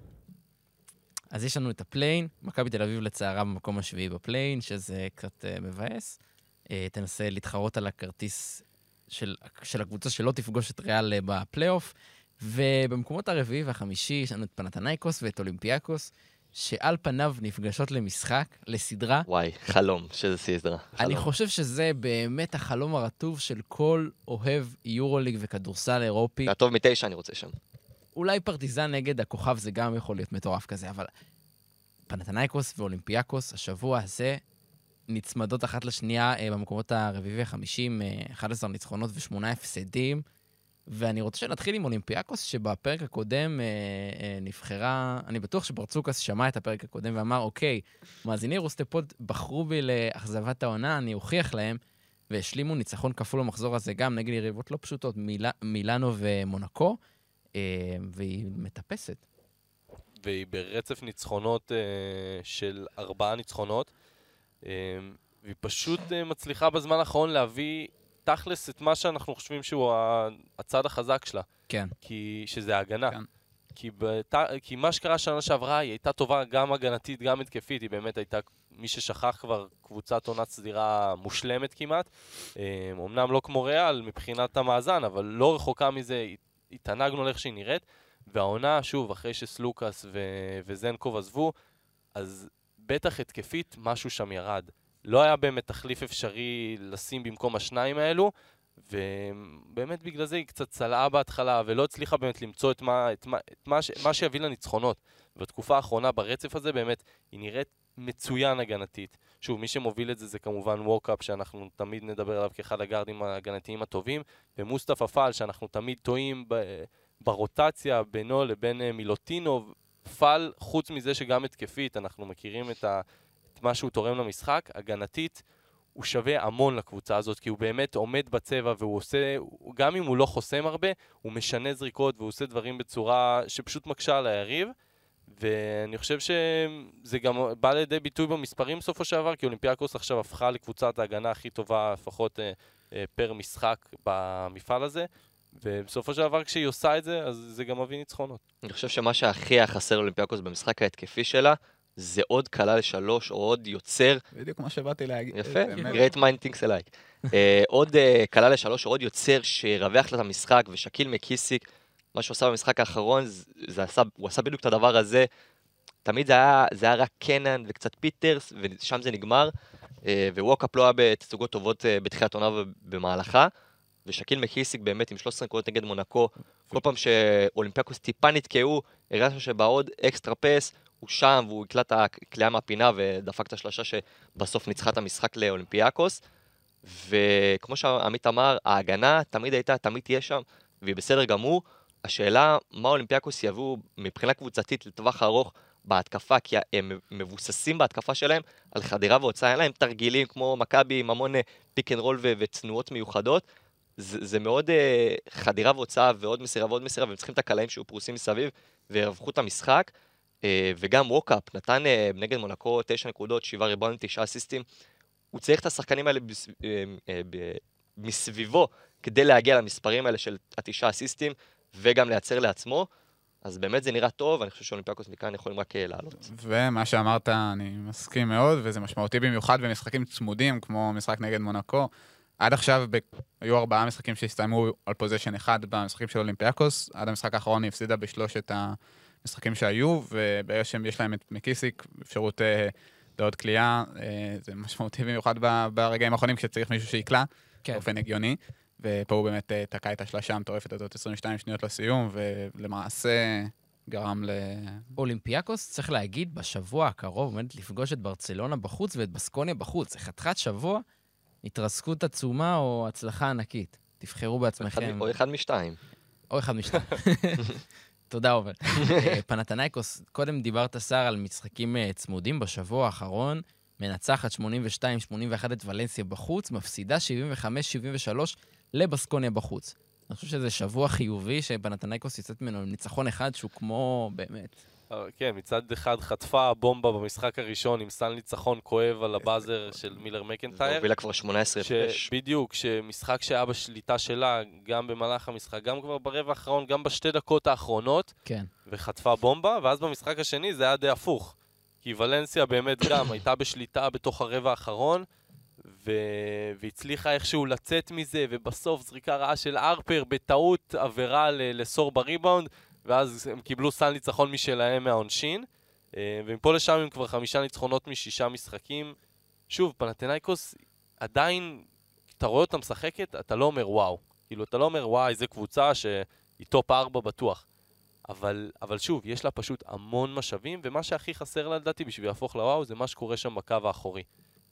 Speaker 1: אז יש לנו את ה play-in, מכבי תל אביב לצערה במקום השביעי ב play-in, שזה קצת uh, מבאס. Uh, תנסה להתחרות על הכרטיס של, של הקבוצה שלא תפגוש את ריאל בפלייאוף. ובמקומות הרביעי והחמישי יש לנו את פנאתינייקוס ואת אולימפיאקוס. שעל פניו נפגשות למשחק, לסדרה.
Speaker 3: וואי, חלום, שזה סדרה.
Speaker 1: אני חושב שזה באמת החלום הרטוב של כל אוהב יורוליג וכדורסל אירופי.
Speaker 3: הטוב מתשע אני רוצה שם.
Speaker 1: אולי פרטיזן נגד הכוכב זה גם יכול להיות מטורף כזה, אבל פנאתינייקוס ואולימפיאקוס, השבוע הזה נצמדות אחת לשנייה אה, במקומות הרביעי והחמישי, אה, 11 ניצחונות ושמונה הפסדים. ואני רוצה שנתחיל עם אולימפיאקוס, שבפרק הקודם אה, אה, נבחרה, אני בטוח שברצוקס שמע את הפרק הקודם ואמר, אוקיי, מאזיני רוסטפוד בחרו בי לאכזבת העונה, אני אוכיח להם, והשלימו ניצחון כפול במחזור הזה גם נגד יריבות לא פשוטות, מיל... מילאנו ומונקו, אה, והיא מטפסת.
Speaker 2: והיא ברצף ניצחונות אה, של ארבעה ניצחונות. אה, והיא פשוט אה, מצליחה בזמן האחרון להביא תכלס את מה שאנחנו חושבים שהוא הצד החזק שלה,
Speaker 1: כן.
Speaker 2: כי, שזה ההגנה.
Speaker 4: כן.
Speaker 2: כי, בת, כי מה שקרה שנה שעברה, היא הייתה טובה גם הגנתית, גם התקפית, היא באמת הייתה, מי ששכח כבר, קבוצת עונת סדירה מושלמת כמעט. אה, אמנם לא כמו ריאל מבחינת המאזן, אבל לא רחוקה מזה, התענגנו לאיך שהיא נראית. והעונה, שוב, אחרי שסלוקאס ו- וזנקוב עזבו, אז בטח התקפית, משהו שם ירד. לא היה באמת תחליף אפשרי לשים במקום השניים האלו, ובאמת בגלל זה היא קצת צלעה בהתחלה, ולא הצליחה באמת למצוא את מה, את מה, את מה, ש- מה שיביא לה ניצחונות. בתקופה האחרונה, ברצף הזה, באמת, היא נראית מצוין הגנתית. שוב, מי שמוביל את זה זה כמובן ווקאפ, שאנחנו תמיד נדבר עליו כאחד הגארדים ההגנתיים הטובים, ומוסטפא פאל, שאנחנו תמיד טועים ב- ברוטציה בינו לבין אה, מילוטינוב. פאל, חוץ מזה שגם התקפית, אנחנו מכירים את, ה, מה שהוא תורם למשחק, הגנתית, הוא שווה המון לקבוצה הזאת, כי הוא באמת עומד בצבע והוא עושה, גם אם הוא לא חוסם הרבה, הוא משנה זריקות והוא עושה דברים בצורה שפשוט מקשה על היריב. ואני חושב שזה גם בא לידי ביטוי במספרים בסופו של דבר, כי אולימפיאקוס עכשיו הפכה לקבוצת ההגנה הכי טובה, לפחות אה, אה, פר משחק במפעל הזה. ובסופו של דבר כשהיא עושה את זה, אז זה גם מביא ניצחונות.
Speaker 3: אני חושב שמה שהכי היה חסר לאולימפיאקוס במשחק ההתקפי שלה, זה עוד קלע לשלוש או עוד יוצר
Speaker 4: בדיוק מה שבאתי להגיד.
Speaker 3: יפה, great mind thinks alike. אה, עוד אה, קלע לשלוש, או עוד יוצר שירווח לה את המשחק, ושקיל מקיסיק, מה שהוא עשה במשחק האחרון, זה, זה עשה, הוא עשה בדיוק את הדבר הזה. תמיד זה היה, זה היה רק קנאן וקצת פיטרס, ושם זה נגמר. אה, ו-ווקאפ לא היה בתצוגות טובות אה, בתחילת עונה ובמהלכה. ושקיל מקיסיק באמת עם 13 נקודות נגד מונקו, כל פעם שאולימפיאקוס טיפה נתקעו, הרגשנו שבעוד extra pass, הוא שם והוא קלט את הקליעה מהפינה ודפק את השלושה שבסוף ניצחה את המשחק לאולימפיאקוס. וכמו שעמית אמר, ההגנה תמיד הייתה, תמיד תהיה שם, והיא בסדר גמור. השאלה, מה אולימפיאקוס יביאו מבחינה קבוצתית לטווח ארוך בהתקפה, כי הם מבוססים בהתקפה שלהם על חדירה והוצאה, אין להם תרגילים כמו מכבי עם המון pick and roll ותנועות מיוחדות. זה, זה מאוד uh, חדירה והוצאה ועוד מסירה ועוד מסירה, והם צריכים את הקלעים שיהיו פרוסים מסביב וירווחו את המשחק. Uh, וגם ווקאפ נתן uh, נגד מונקו 9 נקודות, 7 ריבאונדים, 9 אסיסטים. הוא צריך את השחקנים האלה ב... מסביבו כדי להגיע למספרים האלה של התשעה אסיסטים, וגם לייצר לעצמו. אז באמת זה נראה טוב, אני חושב שאולימפיאקוס מכאן יכולים רק אה, לעלות.
Speaker 4: ומה שאמרת, אני מסכים מאוד, וזה משמעותי במיוחד במשחקים צמודים, כמו משחק נגד מונקו. עד עכשיו ב... היו ארבעה משחקים שהסתיימו על possession אחד במשחקים של אולימפיאקוס. עד המשחק האחרון היא הפסידה בשלושת המשחקים שהיו, וברגע שיש להם את מקיסיק, אפשרות אה, לעוד קליעה, אה, זה משמעותי במיוחד ב... ברגעים האחרונים כשצריך מישהו שיקלע,
Speaker 1: כן.
Speaker 4: באופן הגיוני. ופה הוא באמת אה, תקע את השלושה המטורפת הזאת 22 שניות לסיום, ולמעשה גרם ל...
Speaker 1: אולימפיאקוס, צריך להגיד, בשבוע הקרוב עומדת לפגוש את ברצלונה בחוץ ואת בסקוניה בחוץ. זה חתיכת שבוע, התרסקות עצומה או הצלחה ענקית. תבחרו בעצמכם.
Speaker 3: או אחד משתיים.
Speaker 1: או אחד משתיים. תודה, עומר. אה, פנתנייקוס, קודם דיברת, שר, על משחקים אה, צמודים בשבוע האחרון. מנצחת 82-81 את ולנסיה בחוץ, מפסידה 75-73 לבסקוניה בחוץ. אני חושב שזה שבוע חיובי שפנתנייקוס יוצאת ממנו עם ניצחון אחד שהוא כמו, באמת,
Speaker 2: כן, מצד אחד חטפה בומבה במשחק הראשון עם סל ניצחון כואב על הבאזר של מילר מקנטייר.
Speaker 3: והובילה כבר 18 הפרש.
Speaker 2: בדיוק, שמשחק שהיה בשליטה שלה, גם במהלך המשחק, גם כבר ברבע האחרון, גם בשתי דקות האחרונות,
Speaker 1: כן.
Speaker 2: וחטפה בומבה, ואז במשחק השני זה היה די הפוך. כי ולנסיה באמת גם הייתה בשליטה בתוך הרבע האחרון, ו... והצליחה איכשהו לצאת מזה, ובסוף זריקה רעה של ארפר, בטעות עבירה. לסור בריבאונד, ואז הם קיבלו סל ניצחון משלהם מהעונשין. אה, ומפה לשם הם כבר חמישה ניצחונות משישה משחקים. שוב, פנאתינייקוס עדיין, אתה רואה אותה משחקת, אתה לא אומר וואו. כאילו, אתה לא אומר וואי, איזה קבוצה שהיא top 4 בטוח. אבל, אבל שוב, יש לה פשוט המון משאבים, ומה שהכי חסר לה לדעתי בשביל להפוך לוואו זה מה שקורה שם בקו האחורי.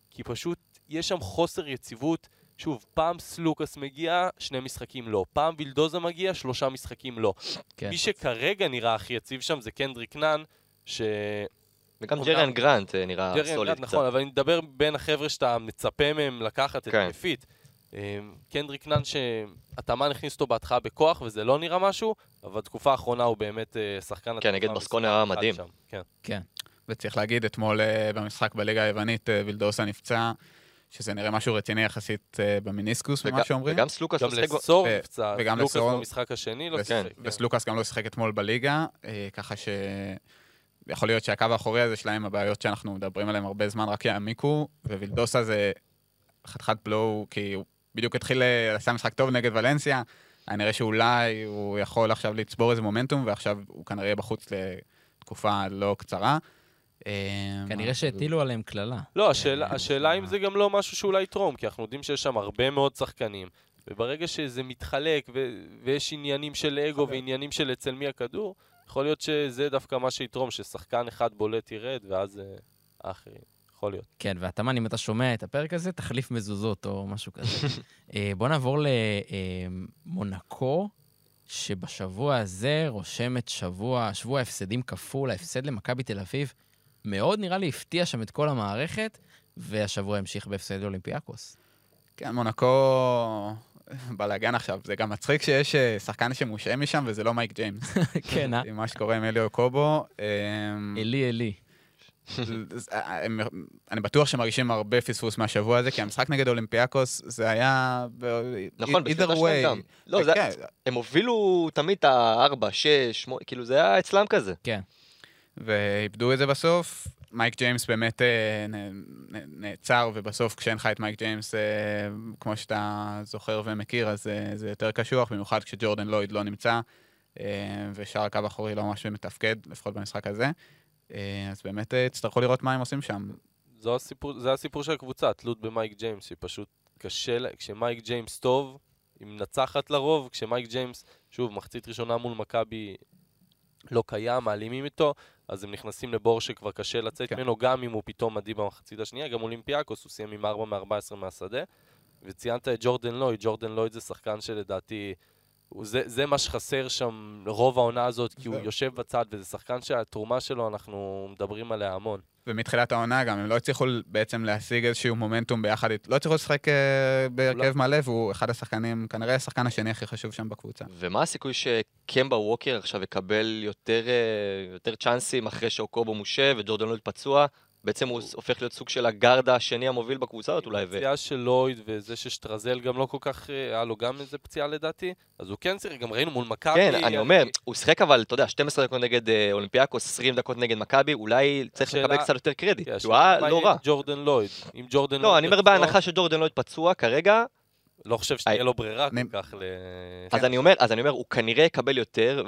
Speaker 2: כי פשוט יש שם חוסר יציבות. שוב, פעם סלוקאס מגיע, שני משחקים לא. פעם וילדוזה מגיע, שלושה משחקים לא.
Speaker 1: כן.
Speaker 2: מי שכרגע נראה הכי יציב שם זה קנדריק נאן, ש...
Speaker 3: וגם ג'ריאן גרנט אה, נראה סוליד קצת.
Speaker 2: נכון, אבל אני מדבר בין החבר'ה שאתה מצפה מהם לקחת
Speaker 3: כן.
Speaker 2: התקפית. אמ, קנדריק נאן שהתאמן הכניס אותו בהתחלה בכוח וזה לא נראה משהו, אבל בתקופה האחרונה הוא באמת אה, שחקן...
Speaker 3: כן, נגד
Speaker 2: מספר
Speaker 3: היה מדהים.
Speaker 2: כן.
Speaker 1: כן.
Speaker 4: וצריך להגיד, אתמול אה, במשחק בליגה היוונית, וילדוסה נפצע, שזה נראה משהו רציני יחסית אה, במיניסקוס,
Speaker 3: וג-
Speaker 4: ממה שאומרים.
Speaker 3: וגם סלוקאס
Speaker 2: גם
Speaker 3: לא
Speaker 2: לסור נפצע,
Speaker 4: וגם
Speaker 2: לוקאס
Speaker 4: לסור-
Speaker 2: במשחק השני לא שיחק. כן.
Speaker 4: וסלוקאס גם לא שיחק אתמול בליגה, אה, ככה ש... יכול להיות שהקו האחורי הזה שלהם, הבעיות שאנחנו מדברים עליהן הרבה זמן רק יעמיקו, ווילדוסה זה חתיכת בלואו, כי הוא בדיוק התחיל, אה, עשה משחק טוב נגד ולנסיה, היה נראה שאולי הוא יכול עכשיו לצבור איזה מומנטום, ועכשיו הוא כנראה בחוץ לתקופה לא קצרה. אה,
Speaker 1: כנראה שהטילו עליהם קללה.
Speaker 2: לא, השאלה, אם זה גם לא משהו שאולי יתרום, כי אנחנו יודעים שיש שם הרבה מאוד שחקנים, וברגע שזה מתחלק ויש עניינים של אגו ועניינים של אצל מי הכדור, יכול להיות שזה דווקא מה שיתרום, ששחקן אחד בולט ירד, ואז אה, האחרים. יכול להיות.
Speaker 1: כן, והתאמן, אם אתה שומע את הפרק הזה, תחליף מזוזות או משהו כזה. אה, בוא נעבור למונקו, שבשבוע הזה רושמת שבוע, שבוע הפסדים כפול, ההפסד למכבי תל אביב. מאוד נראה לי הפתיע שם את כל המערכת, והשבוע המשיך בהפסד לאולימפיאקוס.
Speaker 4: כן, מונקו בלאגן עכשיו. זה גם מצחיק שיש אה, שחקן שמושעה משם וזה לא מייק ג'יימס.
Speaker 1: כן, אה?
Speaker 4: עם מה שקורה עם אליו קובו. אמ,
Speaker 1: אלי אלי.
Speaker 4: אה, הם- אני בטוח שמרגישים הרבה פספוס מהשבוע הזה, כי המשחק נגד אולימפיאקוס זה היה...
Speaker 3: נכון,
Speaker 4: way.
Speaker 3: שלהם גם. לא, זה-
Speaker 4: כן,
Speaker 3: הם הובילו תמיד את ה-4, 6, 8, כאילו זה היה אצלם כזה.
Speaker 1: כן.
Speaker 4: ואיבדו את זה בסוף. מייק ג'יימס באמת אה, נעצר, ובסוף כשאין לך את מייק ג'יימס, אה, כמו שאתה זוכר ומכיר, אז אה, זה יותר קשוח, במיוחד כשג'ורדן לויד לא נמצא, ושאר הקו האחורי לא ממש מתפקד, לפחות במשחק הזה. אז באמת יצטרכו לראות מה הם עושים שם.
Speaker 2: זו הסיפור, זה הסיפור של הקבוצה, התלות במייק ג'יימס, שהיא פשוט קשה כשמייק ג'יימס טוב, היא מנצחת לרוב, כשמייק ג'יימס, שוב, מחצית ראשונה מול מכבי לא קיים, מעלימים איתו, אז הם נכנסים לבור שכבר קשה לצאת
Speaker 4: כן.
Speaker 2: ממנו, גם אם הוא פתאום מדהים במחצית השנייה, גם אולימפיאקוס, הוא סיים עם 4 מ-14 מהשדה. וציינת את ג'ורדן לויד, ג'ורדן לויד זה שחקן שלדעתי, הוא, זה, זה מה שחסר שם רוב העונה הזאת, כי הוא. יושב בצד, וזה שחקן שהתרומה שלו, אנחנו מדברים עליה המון.
Speaker 4: ומתחילת העונה גם, הם לא הצליחו בעצם להשיג איזשהו מומנטום ביחד. לא הצליחו לשחק אה, בהרכב מלא, והוא אחד השחקנים, כנראה השחקן השני הכי חשוב שם בקבוצה.
Speaker 3: ומה הסיכוי שקמבה ווקר עכשיו יקבל יותר, אה, יותר צ'אנסים אחרי שאוקובו מושה וג'ורדן לויד פצוע? בעצם הוא הופך להיות סוג של הגארדה השני המוביל בקבוצה הזאת אולי.
Speaker 2: פציעה של לויד וזה ששטרזל גם לא כל כך, אה, היה לו גם איזה פציעה לדעתי, אז הוא כן צריך, גם ראינו מול מכבי.
Speaker 3: כן, אני
Speaker 2: אה,
Speaker 3: אומר, הוא שיחק אבל, אתה יודע, 12 דקות נגד אה, אולימפיאקוס, 20 דקות נגד מכבי, אולי צריך לקבל קצת יותר קרדיט,
Speaker 2: כן,
Speaker 3: הוא היה לא רע.
Speaker 2: ג'ורדן לויד. אם ג'ורדן
Speaker 3: לא,
Speaker 2: לויד
Speaker 3: אני אומר בהנחה שג'ורדן לויד פצוע כרגע,
Speaker 2: לא חושב שתהיה לו ברירה כל כך ל...
Speaker 3: אומר, אז אני אומר, הוא כנראה יקבל יותר,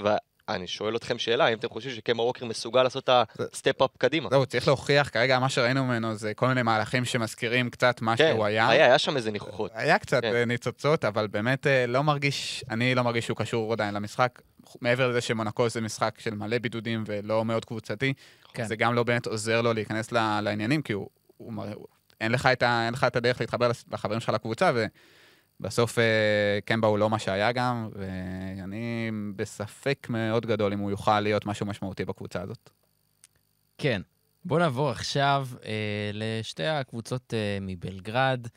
Speaker 3: ואני שואל אתכם שאלה, האם אתם חושבים שקמבה ווקר מסוגל לעשות את ה step-up קדימה?
Speaker 4: זהו, צריך להוכיח, כרגע מה שראינו ממנו זה כל מיני מהלכים שמזכירים קצת מה
Speaker 3: כן,
Speaker 4: שהוא היה.
Speaker 3: היה, היה שם איזה ניחוחות.
Speaker 4: היה קצת
Speaker 3: כן.
Speaker 4: אה, ניצוצות, אבל באמת אה, לא מרגיש, אני לא מרגיש שהוא קשור עדיין למשחק. מעבר לזה שמונקו זה משחק של מלא בידודים ולא מאוד קבוצתי,
Speaker 1: כן.
Speaker 4: זה גם לא באמת עוזר לו להיכנס ל- לעניינים, כי הוא, הוא, הוא, אין, לך את ה, אין לך את הדרך להתחבר לחברים שלך לקבוצה, ובסוף אה, קמבה הוא לא מה שהיה גם, ואני בספק מאוד גדול אם הוא יוכל להיות משהו משמעותי בקבוצה הזאת.
Speaker 1: כן. בואו נעבור עכשיו אה, לשתי הקבוצות אה, מבלגרד.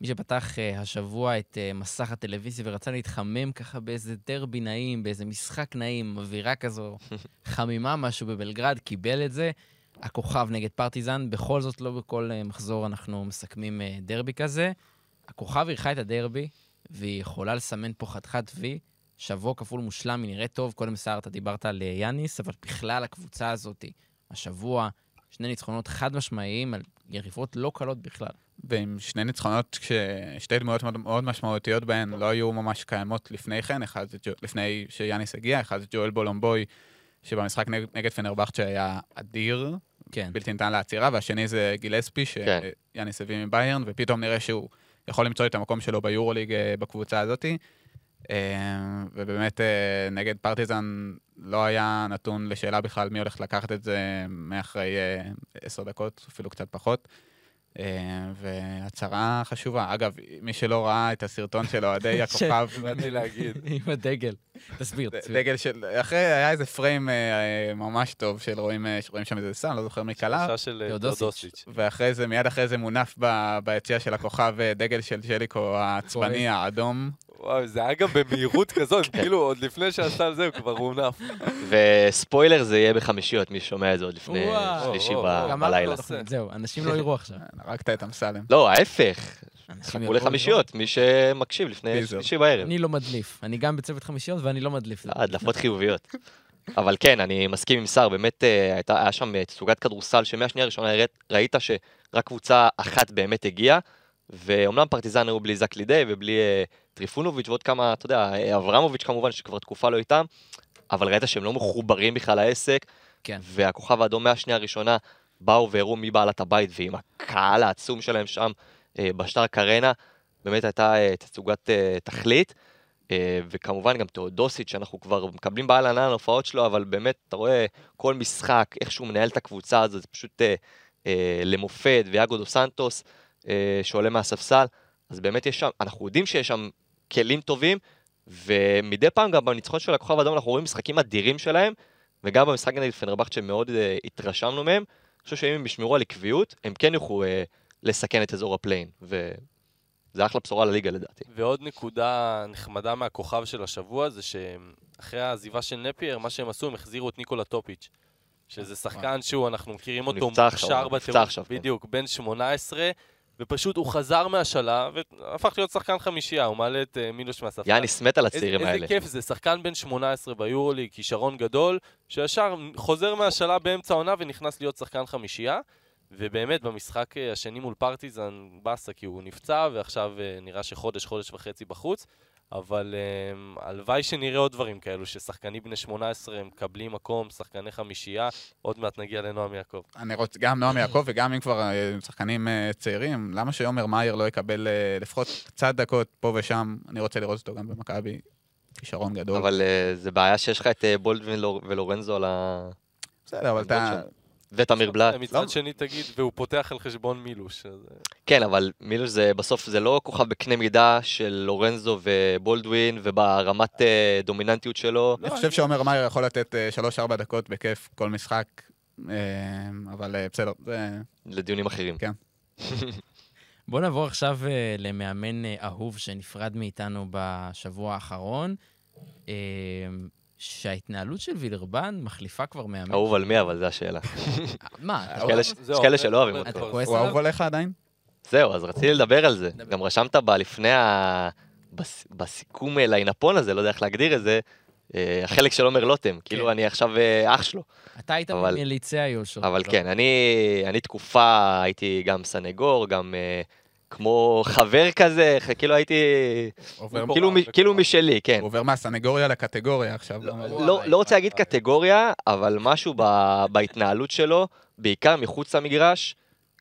Speaker 1: מי שפתח אה, השבוע את אה, מסך הטלוויזיה ורצה להתחמם ככה באיזה דרבי נעים, באיזה משחק נעים, אווירה כזו, חמימה משהו בבלגרד, קיבל את זה. הכוכב נגד פרטיזן, בכל זאת לא בכל אה, מחזור אנחנו מסכמים אה, דרבי כזה. הכוכב אירחה את הדרבי, והיא יכולה לסמן פה חתיכת וי. שבוע כפול מושלם, היא נראית טוב. קודם, סער, אתה דיברת על אה, יאניס, אבל בכלל הקבוצה הזאת, השבוע, שני ניצחונות חד משמעיים על יריבות לא קלות בכלל.
Speaker 4: ועם שני ניצחונות, כששתי דמויות מאוד, מאוד משמעותיות בהן לא היו ממש קיימות לפני כן, אחד זה, ג'ו- לפני שיאניס הגיע, אחד זה ג'ואל בולומבוי, שבמשחק נגד, נגד פנרבכצ'ה היה אדיר,
Speaker 1: כן.
Speaker 4: בלתי ניתן לעצירה, והשני זה גילספי,
Speaker 3: כן.
Speaker 4: שיאניס הביא מביירן, ופתאום נראה שהוא יכול למצוא את המקום שלו ביורוליג אה, בקבוצה הזאתי. אה, ובאמת אה, נגד פרטיזן לא היה נתון לשאלה בכלל מי הולך לקחת את זה מאחרי עשר דקות, אפילו קצת פחות. אה, והצהרה חשובה. אגב, מי שלא ראה את הסרטון של אוהדי הכוכב,
Speaker 2: באתי להגיד.
Speaker 1: עם הדגל. תסביר, תסביר.
Speaker 4: דגל של... אחרי, היה איזה פריים אה, אה, ממש טוב של רואים, שם איזה סל, לא זוכר מי קלע,
Speaker 2: שלושה של.
Speaker 1: תאודוסיץ'.
Speaker 4: ואחרי זה, מיד אחרי זה מונף ביציע של הכוכב דגל של ג'ליקו העצבני האדום.
Speaker 2: וואו, זה היה גם במהירות כזאת, כאילו עוד לפני שעשתה על זה הוא כבר הונף.
Speaker 3: וספוילר, זה יהיה בחמישיות, מי ששומע את זה עוד לפני. שלישי בלילה.
Speaker 1: זהו, אנשים לא יראו עכשיו.
Speaker 4: הרגת את אמסלם.
Speaker 3: לא, ההפך. חכו
Speaker 1: יראו
Speaker 3: לחמישיות, מי שמקשיב לפני. שלישי בערב.
Speaker 1: אני לא מדליף. אני גם בצוות חמישיות ואני לא מדליף.
Speaker 3: לא, הדלפות חיוביות. אבל כן, אני מסכים עם סער, באמת אה, הייתה, היה שם אה, תצוגת כדורסל שמהשנייה הראשונה ראית- שרק קבוצה אחת באמת הגיעה, ואומנם פרטיזן היו בלי זק לידי ובלי אה, טריפונוביץ' ועוד כמה, אתה יודע, אה, אברמוביץ' כמובן, שכבר תקופה לא איתם, אבל ראית שהם לא מחוברים בכלל לעסק,
Speaker 1: כן.
Speaker 3: והכוכב האדום מהשנייה הראשונה באו והראו מי בעלת הבית, ועם הקהל העצום שלהם שם אה, בשטרק ארנה, באמת הייתה אה, תצוגת אה, תכלית. אה, וכמובן גם תאודוסיץ', שאנחנו כבר מקבלים בעל ענן על ההופעות שלו, אבל באמת, אתה רואה כל משחק, איך שהוא מנהל את הקבוצה הזו, זה פשוט אה, אה, למופת, ויאגו דו סנטוס, אה, שעולה מהספסל, אז באמת יש שם, אנחנו יודעים שיש שם כלים טובים, ומדי פעם גם בניצחון של הכוכב האדום אנחנו רואים משחקים אדירים שלהם, וגם במשחק נגד פנרבחצ'ה שמאוד אה, התרשמנו מהם, חושב שאם הם ישמרו על עקביות, הם כן יוכלו אה, לסכן את אזור ה play-in, וזה אחלה בשורה לליגה לדעתי.
Speaker 2: ועוד נקודה נחמדה מהכוכב של השבוע זה שאחרי העזיבה של נפייר, מה שהם עשו, הם החזירו את ניקולה טופיץ'. שזה שחקן שהוא, אנחנו מכירים
Speaker 3: הוא
Speaker 2: אותו,
Speaker 3: נפצע עכשיו,
Speaker 2: מוכשר
Speaker 3: הוא נפצע
Speaker 2: בטירוף,
Speaker 3: עכשיו, כן.
Speaker 2: בדיוק, בן 18, ופשוט הוא חזר מהשאלה, והפך להיות שחקן חמישייה, הוא מעלה את אה, מילוש מהספסל.
Speaker 3: יאניס מת על
Speaker 2: איזה,
Speaker 3: הצעירים
Speaker 2: איזה
Speaker 3: האלה.
Speaker 2: כיף זה, שחקן בן 18 ביורוליג, כישרון גדול, שישר חוזר מהשאלה באמצע העונה ונכנס להיות שחקן חמישייה. ובאמת, במשחק אה, השני מול פרטיזן, באסה, כי הוא נפצע, ועכשיו אה, נראה שחודש, חודש וחצי בחוץ. אבל אה, הלוואי שנראה עוד דברים כאלו, ששחקנים בני 18 מקבלים מקום, שחקני חמישייה, עוד מעט נגיע לנועם יעקב.
Speaker 4: אני רוצה, גם נועם יעקב וגם אם כבר אה, שחקנים אה, צעירים, למה שעומר מאייר לא יקבל אה, לפחות קצת דקות פה ושם? אני רוצה לראות אותו גם במכבי. כישרון גדול.
Speaker 3: אבל זה בעיה שיש לך את בולדווין ולור- ולורנזו על ה...
Speaker 4: בסדר, אבל אתה...
Speaker 3: ותמיר בלאט.
Speaker 2: מצד
Speaker 4: לא.
Speaker 2: שני תגיד, והוא פותח על חשבון מילוש. אה,
Speaker 3: כן, אבל מילוש זה בסוף זה לא כוכב בקנה מידה של לורנזו ובולדווין וברמת אה, דומיננטיות שלו.
Speaker 4: אני חושב שעומר מאייר יכול לתת אה, שלוש-ארבע דקות בכיף כל משחק, אה, אבל אה, בסדר.
Speaker 3: לדיונים אחרים.
Speaker 4: כן.
Speaker 1: בואו נעבור עכשיו אה, למאמן אה, אהוב שנפרד מאיתנו בשבוע האחרון, אה, שההתנהלות של וילרבן מחליפה כבר מאמן.
Speaker 3: אהוב על מי, אבל זו השאלה.
Speaker 1: מה?
Speaker 3: יש כאלה שלא אוהבים אותו.
Speaker 4: הוא? אהוב עליך עדיין?
Speaker 3: זהו, אז רציתי לדבר על זה. גם רשמת ב- לפני ה... בס- בסיכום אה, ליינפון הזה, לא יודע איך להגדיר את זה, אה, החלק של עומר לוטם. כאילו אני עכשיו אה, אח שלו.
Speaker 1: אתה היית מליצי האיול שלו.
Speaker 3: אבל
Speaker 1: לא?
Speaker 3: כן, אני, אני תקופה הייתי גם סנגור, גם כמו חבר כזה, כאילו הייתי, כאילו, מ-. כאילו משלי, כן.
Speaker 4: הוא עובר מהסנגוריה לקטגוריה עכשיו.
Speaker 3: לא,
Speaker 4: לא-
Speaker 3: לא, לא רוצה להגיד. קטגוריה, אבל משהו ב, בהתנהלות שלו, בעיקר מחוץ למגרש,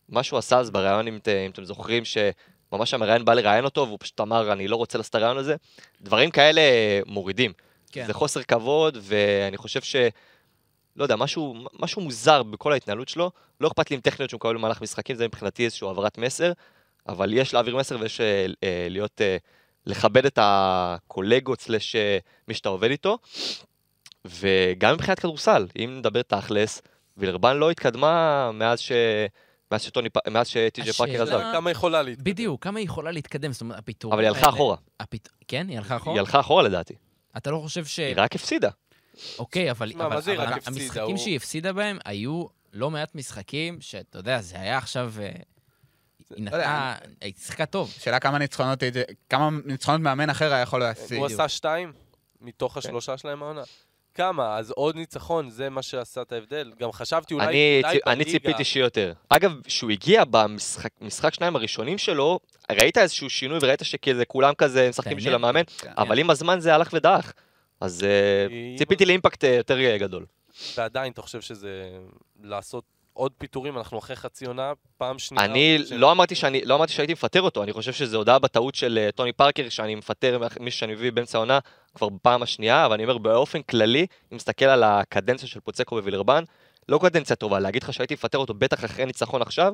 Speaker 3: מה שהוא עשה אז בריאיון, אם, אם אתם זוכרים, שממש המראיין בא לראיין אותו, והוא פשוט אמר, אני לא רוצה לעשות את הרעיון הזה, דברים כאלה מורידים.
Speaker 1: כן.
Speaker 3: זה חוסר כבוד, ואני חושב ש... לא יודע, משהו, משהו מוזר בכל ההתנהלות שלו. לא אכפת לי עם טכניות שהוא מקבל במהלך משחקים, זה מבחינתי איזושהי העברת מסר, אבל יש להעביר מסר ויש אה, אה, להיות, אה, לכבד את הקולגות סלש אה, מי שאתה עובד איתו. וגם מבחינת כדורסל, אם נדבר תכלס, וילרבן לא התקדמה מאז ש... מאז שטוני, פ- מאז שטי.ג'י פארקר עזב.
Speaker 2: כמה יכולה להתקדם.
Speaker 1: בדיוק, כמה היא יכולה להתקדם? זאת אומרת, הפיטורים
Speaker 3: אבל היא הלכה
Speaker 1: האלה-
Speaker 3: אחורה.
Speaker 1: הפית... כן, היא הלכה אחורה?
Speaker 3: היא הלכה אחורה לדעתי.
Speaker 1: אתה לא חושב ש...
Speaker 3: היא רק הפסידה.
Speaker 1: אוקיי, אבל,
Speaker 2: שמע,
Speaker 1: אבל,
Speaker 2: מה זה היא
Speaker 1: אבל
Speaker 2: רק הפסידה?
Speaker 1: המשחקים
Speaker 2: הוא-
Speaker 1: שהיא הפסידה בהם היו לא מעט משחקים שאתה יודע, זה היה עכשיו... אה, היא
Speaker 4: לא
Speaker 1: נתנה... היא שיחקה טוב.
Speaker 4: שאלה כמה ניצחונות כמה ניצחונות מאמן אחר היה יכול להשיג.
Speaker 2: הוא עשה שתיים מתוך השלושה שלהם העונה. כמה? אז עוד ניצחון, זה מה שעשה את ההבדל. גם חשבתי אולי...
Speaker 3: אני,
Speaker 2: אולי
Speaker 3: אני ציפיתי שיהיה יותר. אגב, כשהוא הגיע במשחק משחק שניים הראשונים שלו, ראית איזשהו שינוי וראית שכזה כולם כזה משחקים
Speaker 1: העניין.
Speaker 3: המאמן,
Speaker 4: כן.
Speaker 3: אבל עם הזמן זה הלך ודעך. אז אה, ציפיתי לאימפקט אה, יותר גדול.
Speaker 2: ועדיין, אתה חושב שזה לעשות עוד פיטורים, אנחנו אחרי חצי עונה, פעם שנייה.
Speaker 3: אני
Speaker 2: ש-
Speaker 3: לא אמרתי שאני, לא אמרתי שהייתי מפטר אותו, אני חושב שזו הודעה בטעות של אה, טוני פארקר, שאני מפטר מישהו שאני מביא באמצע העונה כבר בפעם השנייה, אבל אני אומר באופן כללי, אם מסתכל על הקדנציה של פוצקו ווילרבן, לא קדנציה טובה, להגיד לך שהייתי מפטר אותו בטח אחרי ניצחון עכשיו,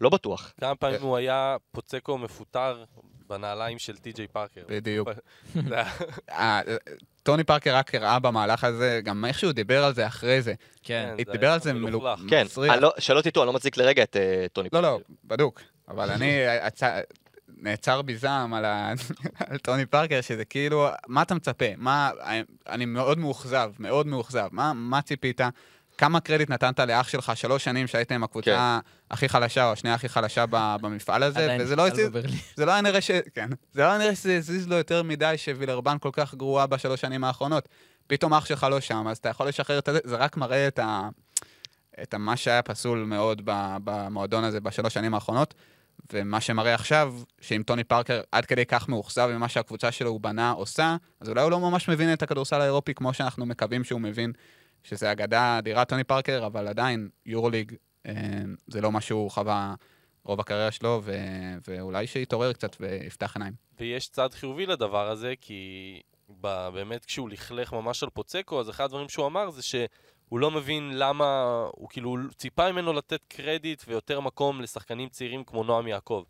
Speaker 3: לא בטוח.
Speaker 2: כמה פעמים הוא היה פוצקו מפוטר בנעליים של טי.ג'יי פארקר.
Speaker 4: בדיוק. אה, טוני פארקר רק הראה במהלך הזה, גם איך שהוא דיבר על זה אחרי זה.
Speaker 1: כן.
Speaker 2: זה
Speaker 4: דיבר על זה
Speaker 2: מלוכלך.
Speaker 3: כן, לא, שלא תטעו, אני לא מצדיק לרגע את אה, טוני
Speaker 4: לא, לא,
Speaker 3: פארקר.
Speaker 4: בדוק. אבל אני, הצ- נעצר בי זעם על, ה... על טוני פארקר, שזה כאילו, מה אתה מצפה? מה, אני מאוד מאוכזב, מאוד מאוכזב. מה, מה ציפית? כמה קרדיט נתנת לאח שלך שלוש שנים שהייתם הקבוצה הכי חלשה, או השנייה הכי חלשה ב- במפעל הזה, וזה לא הזיז. זה לא היה נראה ש... כן. זה לא היה נראה שזה הזיז לו יותר מדי שווילרבן כל כך גרועה בשלוש שנים האחרונות. פתאום אח שלך לא שם, אז אתה יכול לשחרר את זה, זה רק מראה את ה... את ה- מה שהיה פסול מאוד ב- במועדון הזה בשלוש שנים האחרונות, ומה שמראה עכשיו, שאם טוני פארקר עד כדי כך מאוכזב ממה שהקבוצה שלו הוא בנה עושה, אז אולי הוא לא ממש מבין את הכדורסל האירופי כמו שאנחנו מקווים שהוא מבין, שזה אגדה אדירה טוני פארקר, אבל עדיין יורוליג אה, זה לא מה שהוא חווה רוב הקריירה שלו, ו... ואולי שיתעורר קצת ויפתח עיניים.
Speaker 2: ויש צד חיובי לדבר הזה, כי ב- באמת כשהוא לכלך ממש על פוצקו, אז אחד הדברים שהוא אמר זה שהוא לא מבין למה, הוא כאילו ציפה ממנו לתת קרדיט ויותר מקום לשחקנים צעירים כמו נועם יעקב.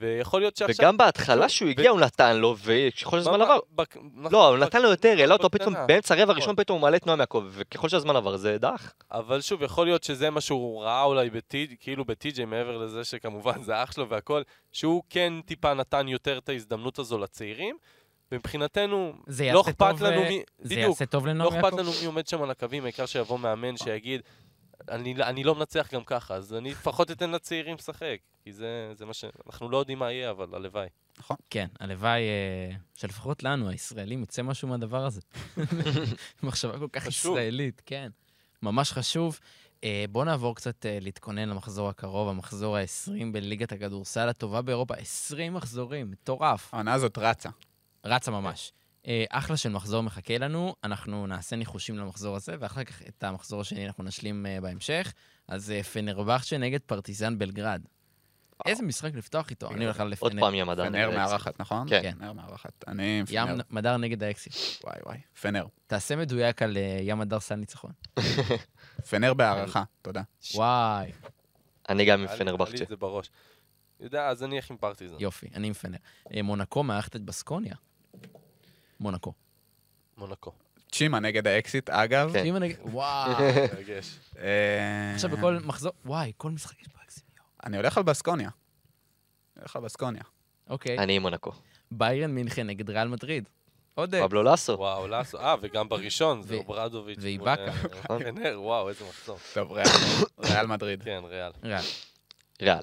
Speaker 2: ויכול להיות שעכשיו...
Speaker 3: וגם בהתחלה שהוא הגיע הוא נתן לו, וככל שהזמן עבר...
Speaker 2: בק- נכון,
Speaker 3: לא, הוא
Speaker 2: בק-
Speaker 3: נתן לו יותר, העלה אותו. פתאום, באמצע הרבע
Speaker 2: נכון.
Speaker 3: הראשון פתאום הוא מעלה נועם יעקב, וככל שהזמן עבר זה דח.
Speaker 2: אבל שוב, יכול להיות שזה מה שהוא ראה אולי בטי, כאילו בטי.ג'יי, מעבר לזה שכמובן זה אח שלו והכל, שהוא כן טיפה נתן יותר את ההזדמנות הזו לצעירים, ומבחינתנו,
Speaker 1: זה
Speaker 2: לא אכפת לנו מי...
Speaker 1: זה יעשה טוב
Speaker 2: לא
Speaker 1: לנועם
Speaker 2: אכפת
Speaker 1: יעקב?
Speaker 2: לנו מי עומד שם על הקווים, העיקר שיבוא מאמן שיגיד, אני, אני לא מנצח גם ככה, אז אני לפחות אתן לצעירים לשחק, כי זה, זה מה ש... אנחנו לא יודעים מה יהיה, אבל הלוואי.
Speaker 1: כן, הלוואי אה, שלפחות לנו, הישראלים, יצא משהו מהדבר הזה. מחשבה כל כך
Speaker 2: חשוב.
Speaker 1: ישראלית, כן. ממש חשוב. אה, בואו נעבור קצת אה, להתכונן למחזור הקרוב, המחזור ה-20 בליגת הכדורסל הטובה באירופה. 20 מחזורים, מטורף.
Speaker 4: העונה הזאת רצה.
Speaker 1: רצה ממש. אה, אחלה של מחזור מחכה לנו, אנחנו נעשה ניחושים למחזור הזה, ואחר כך את המחזור השני אנחנו נשלים אה, בהמשך. אז אה, פנרבכצ'ה נגד פרטיזן בלגרד. איזה משחק לפתוח איתו? אני הולך על
Speaker 3: עוד
Speaker 1: לפנר.
Speaker 3: פעם ים אדם.
Speaker 4: פנר מארחת, נכון?
Speaker 3: כן.
Speaker 1: כן.
Speaker 4: פנר מארחת. אני עם
Speaker 1: ים
Speaker 4: פנר.
Speaker 1: מדר נגד האקסיט.
Speaker 4: וואי וואי. פנר.
Speaker 1: תעשה מדויק על ים מדר סל ניצחון.
Speaker 4: פנר בהערכה, תודה.
Speaker 1: וואי,
Speaker 3: אני גם עם
Speaker 2: לי
Speaker 3: פנרבכצ'ה.
Speaker 2: את זה בראש. יודע, אז אני אלך עם פרטיזן.
Speaker 1: יופי, אני עם פנר. מונקו מארחת את בסקוניה. מונקו.
Speaker 2: מונקו.
Speaker 4: צ'ימה נגד האקסיט, אגב.
Speaker 3: כן.
Speaker 1: אם אני... וואו.
Speaker 2: מרגש.
Speaker 4: אה,
Speaker 1: עכשיו בכל מחזור... וואי, כל משחק יש פה. יואו.
Speaker 4: אני הולך על בסקוניה. אני הולך על בסקוניה.
Speaker 1: אוקיי.
Speaker 3: אני עם מונקו.
Speaker 1: ביירן מינכן נגד ריאל מדריד. עוד...
Speaker 3: פבלו לסו.
Speaker 2: וואו, לאסו. אה, וגם בראשון, זה אוברדוביץ'.
Speaker 1: ואיבאקה.
Speaker 2: אה, פנר, וואו, איזה מחזור.
Speaker 4: טוב, ריאל- ריאל מדריד.
Speaker 2: כן, ריאל.
Speaker 1: ריאל.
Speaker 3: ריאל.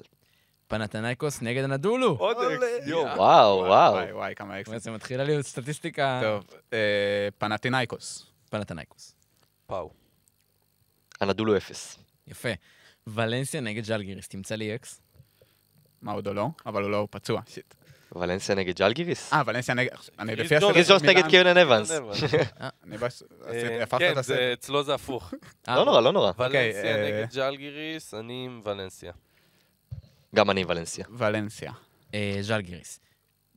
Speaker 1: פנתנייקוס נגד הנדולו.
Speaker 2: עוד אקס, יואו.
Speaker 3: וואו, וואו.
Speaker 4: וואי וואי, כמה אקסיט.
Speaker 1: זה מתחילה להיות סטטיסטיקה...
Speaker 4: טוב, אה, פנטינאיקוס.
Speaker 1: פנתנייקוס.
Speaker 2: פאו.
Speaker 3: הנדולו אפס.
Speaker 1: יפה. ולנסיה נגד ז'לגיריס. תמצא לי אקס.
Speaker 4: מה עוד או לא? אבל הוא לא פצוע, shit.
Speaker 3: ולנסיה נגד ז'לגיריס.
Speaker 4: אה, ולנסיה נגד... אני לפי
Speaker 2: ג'ונס.
Speaker 3: קריס ג'ונס נגד קינן אבנס.
Speaker 4: אני בס...
Speaker 2: אה,
Speaker 4: הפכת
Speaker 2: כן,
Speaker 4: את הסדר.
Speaker 2: אצלו זה הפוך.
Speaker 1: אה,
Speaker 3: לא נורא, לא נורא.
Speaker 2: ולנסיה
Speaker 4: אה,
Speaker 2: נגד ז'לגיריס, אני עם ולנסיה.
Speaker 3: גם אני ולנסיה.
Speaker 4: ולנסיה.
Speaker 1: אה, ז'לגיריס.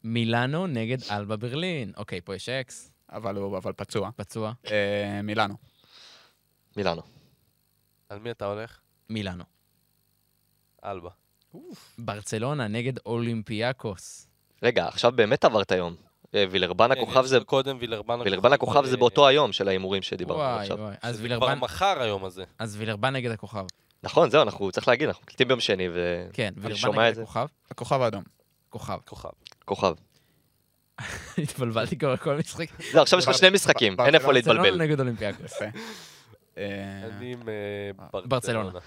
Speaker 1: מילאנו נגד אלבה ברלין. אוקיי, פה יש אקס.
Speaker 4: אבל הוא אבל פצוע.
Speaker 1: פצוע.
Speaker 4: אה, מילאנו.
Speaker 3: מילאנו.
Speaker 2: על מי אתה הולך?
Speaker 1: מילאנו.
Speaker 2: אלבה.
Speaker 1: ברצלונה נגד אולימפיאקוס.
Speaker 3: רגע, עכשיו באמת עברת היום. אה, וילרבן הכוכב זה...
Speaker 2: קודם וילרבן
Speaker 3: וילרבן הכוכב זה באותו היום של ההימורים שדיברנו עליו
Speaker 1: וואי
Speaker 3: עכשיו.
Speaker 1: וואי. אז וילרבן...
Speaker 2: כבר מחר היום הזה.
Speaker 1: אז וילרבן נגד הכוכב.
Speaker 3: נכון, זהו, אנחנו צריך להגיד, אנחנו מקליטים ביום שני ו...
Speaker 1: כן,
Speaker 3: אני
Speaker 1: וילרבן
Speaker 3: שומע את זה.
Speaker 1: הכוכב.
Speaker 4: הכוכב האדום.
Speaker 1: כוכב.
Speaker 2: כוכב.
Speaker 3: כוכב.
Speaker 1: התבלבלתי כבר כל משחק.
Speaker 3: זהו, עכשיו יש לך שני משחקים, אין איפה
Speaker 4: ברצלונה
Speaker 3: להתבלבל.
Speaker 1: נגד אולימפיאקוס.
Speaker 4: אה,
Speaker 2: אני עם אה,
Speaker 1: ברצלונה.
Speaker 2: ברצלונה.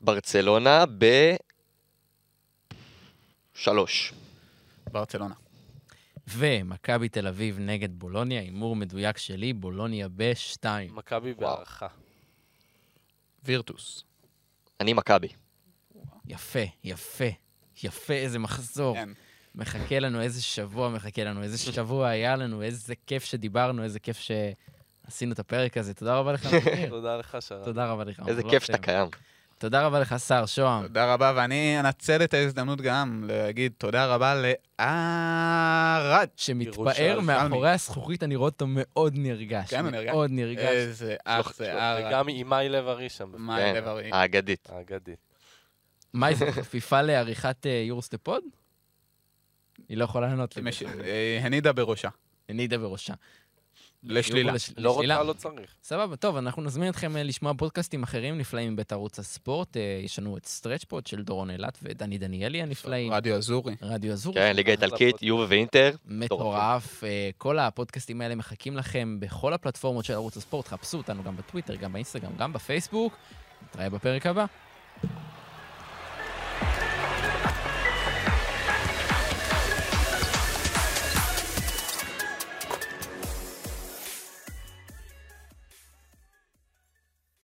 Speaker 3: ברצלונה ב... שלוש.
Speaker 4: ברצלונה.
Speaker 1: ומכבי תל אביב נגד בולוניה, הימור מדויק שלי, בולוניה בשתיים.
Speaker 2: מכבי בהערכה.
Speaker 4: וירטוס.
Speaker 3: אני מכבי.
Speaker 1: יפה, יפה. יפה, איזה מחזור.
Speaker 4: כן.
Speaker 1: מחכה לנו איזה שבוע, מחכה לנו איזה שבוע היה לנו, איזה כיף שדיברנו, איזה כיף ש... עשינו את הפרק הזה. תודה רבה לך.
Speaker 2: תודה לך, שרן.
Speaker 1: תודה רבה לך.
Speaker 3: איזה
Speaker 1: לא
Speaker 3: כיף שאתה. קיים.
Speaker 1: תודה רבה לך, שר, שוהם.
Speaker 4: תודה רבה, ואני אנצל את ההזדמנות גם להגיד תודה רבה לערד.
Speaker 1: שמתפאר. מאחורי הזכוכית, אני רואה אותו מאוד נרגש.
Speaker 4: כן, הוא נרגש.
Speaker 1: מאוד נרגש.
Speaker 4: איזה אח זה ערד.
Speaker 2: וגם אימאי לב-ארי שם,
Speaker 4: מה
Speaker 3: כן,
Speaker 4: לב ארי.
Speaker 3: האגדית.
Speaker 2: האגדית.
Speaker 1: מה, היא זו חפיפה לעריכת אה, יורסטפוד? היא לא יכולה לענות לי.
Speaker 4: אה, הנידה בראשה.
Speaker 1: הנידה בראשה.
Speaker 4: לשלילה.
Speaker 1: לש-
Speaker 2: לא. רוצה, לא צריך.
Speaker 1: סבבה, טוב, אנחנו נזמין אתכם אה, לשמוע פודקאסטים אחרים נפלאים מבית ערוץ הספורט. אה, יש לנו את סטרצ'פוד של דורון אילת ודני דניאלי הנפלאים.
Speaker 4: רדיו אזורי.
Speaker 1: רדיו אזורי.
Speaker 3: כן, ליגה איטלקית, יובה ואינטר.
Speaker 1: מטורף. אה, כל הפודקאסטים האלה מחכים לכם בכל הפלטפורמות של ערוץ הספורט. חפשו אותנו גם בטוויטר, גם באינסטגרם, גם בפייסבוק. נתראה בפרק הבא.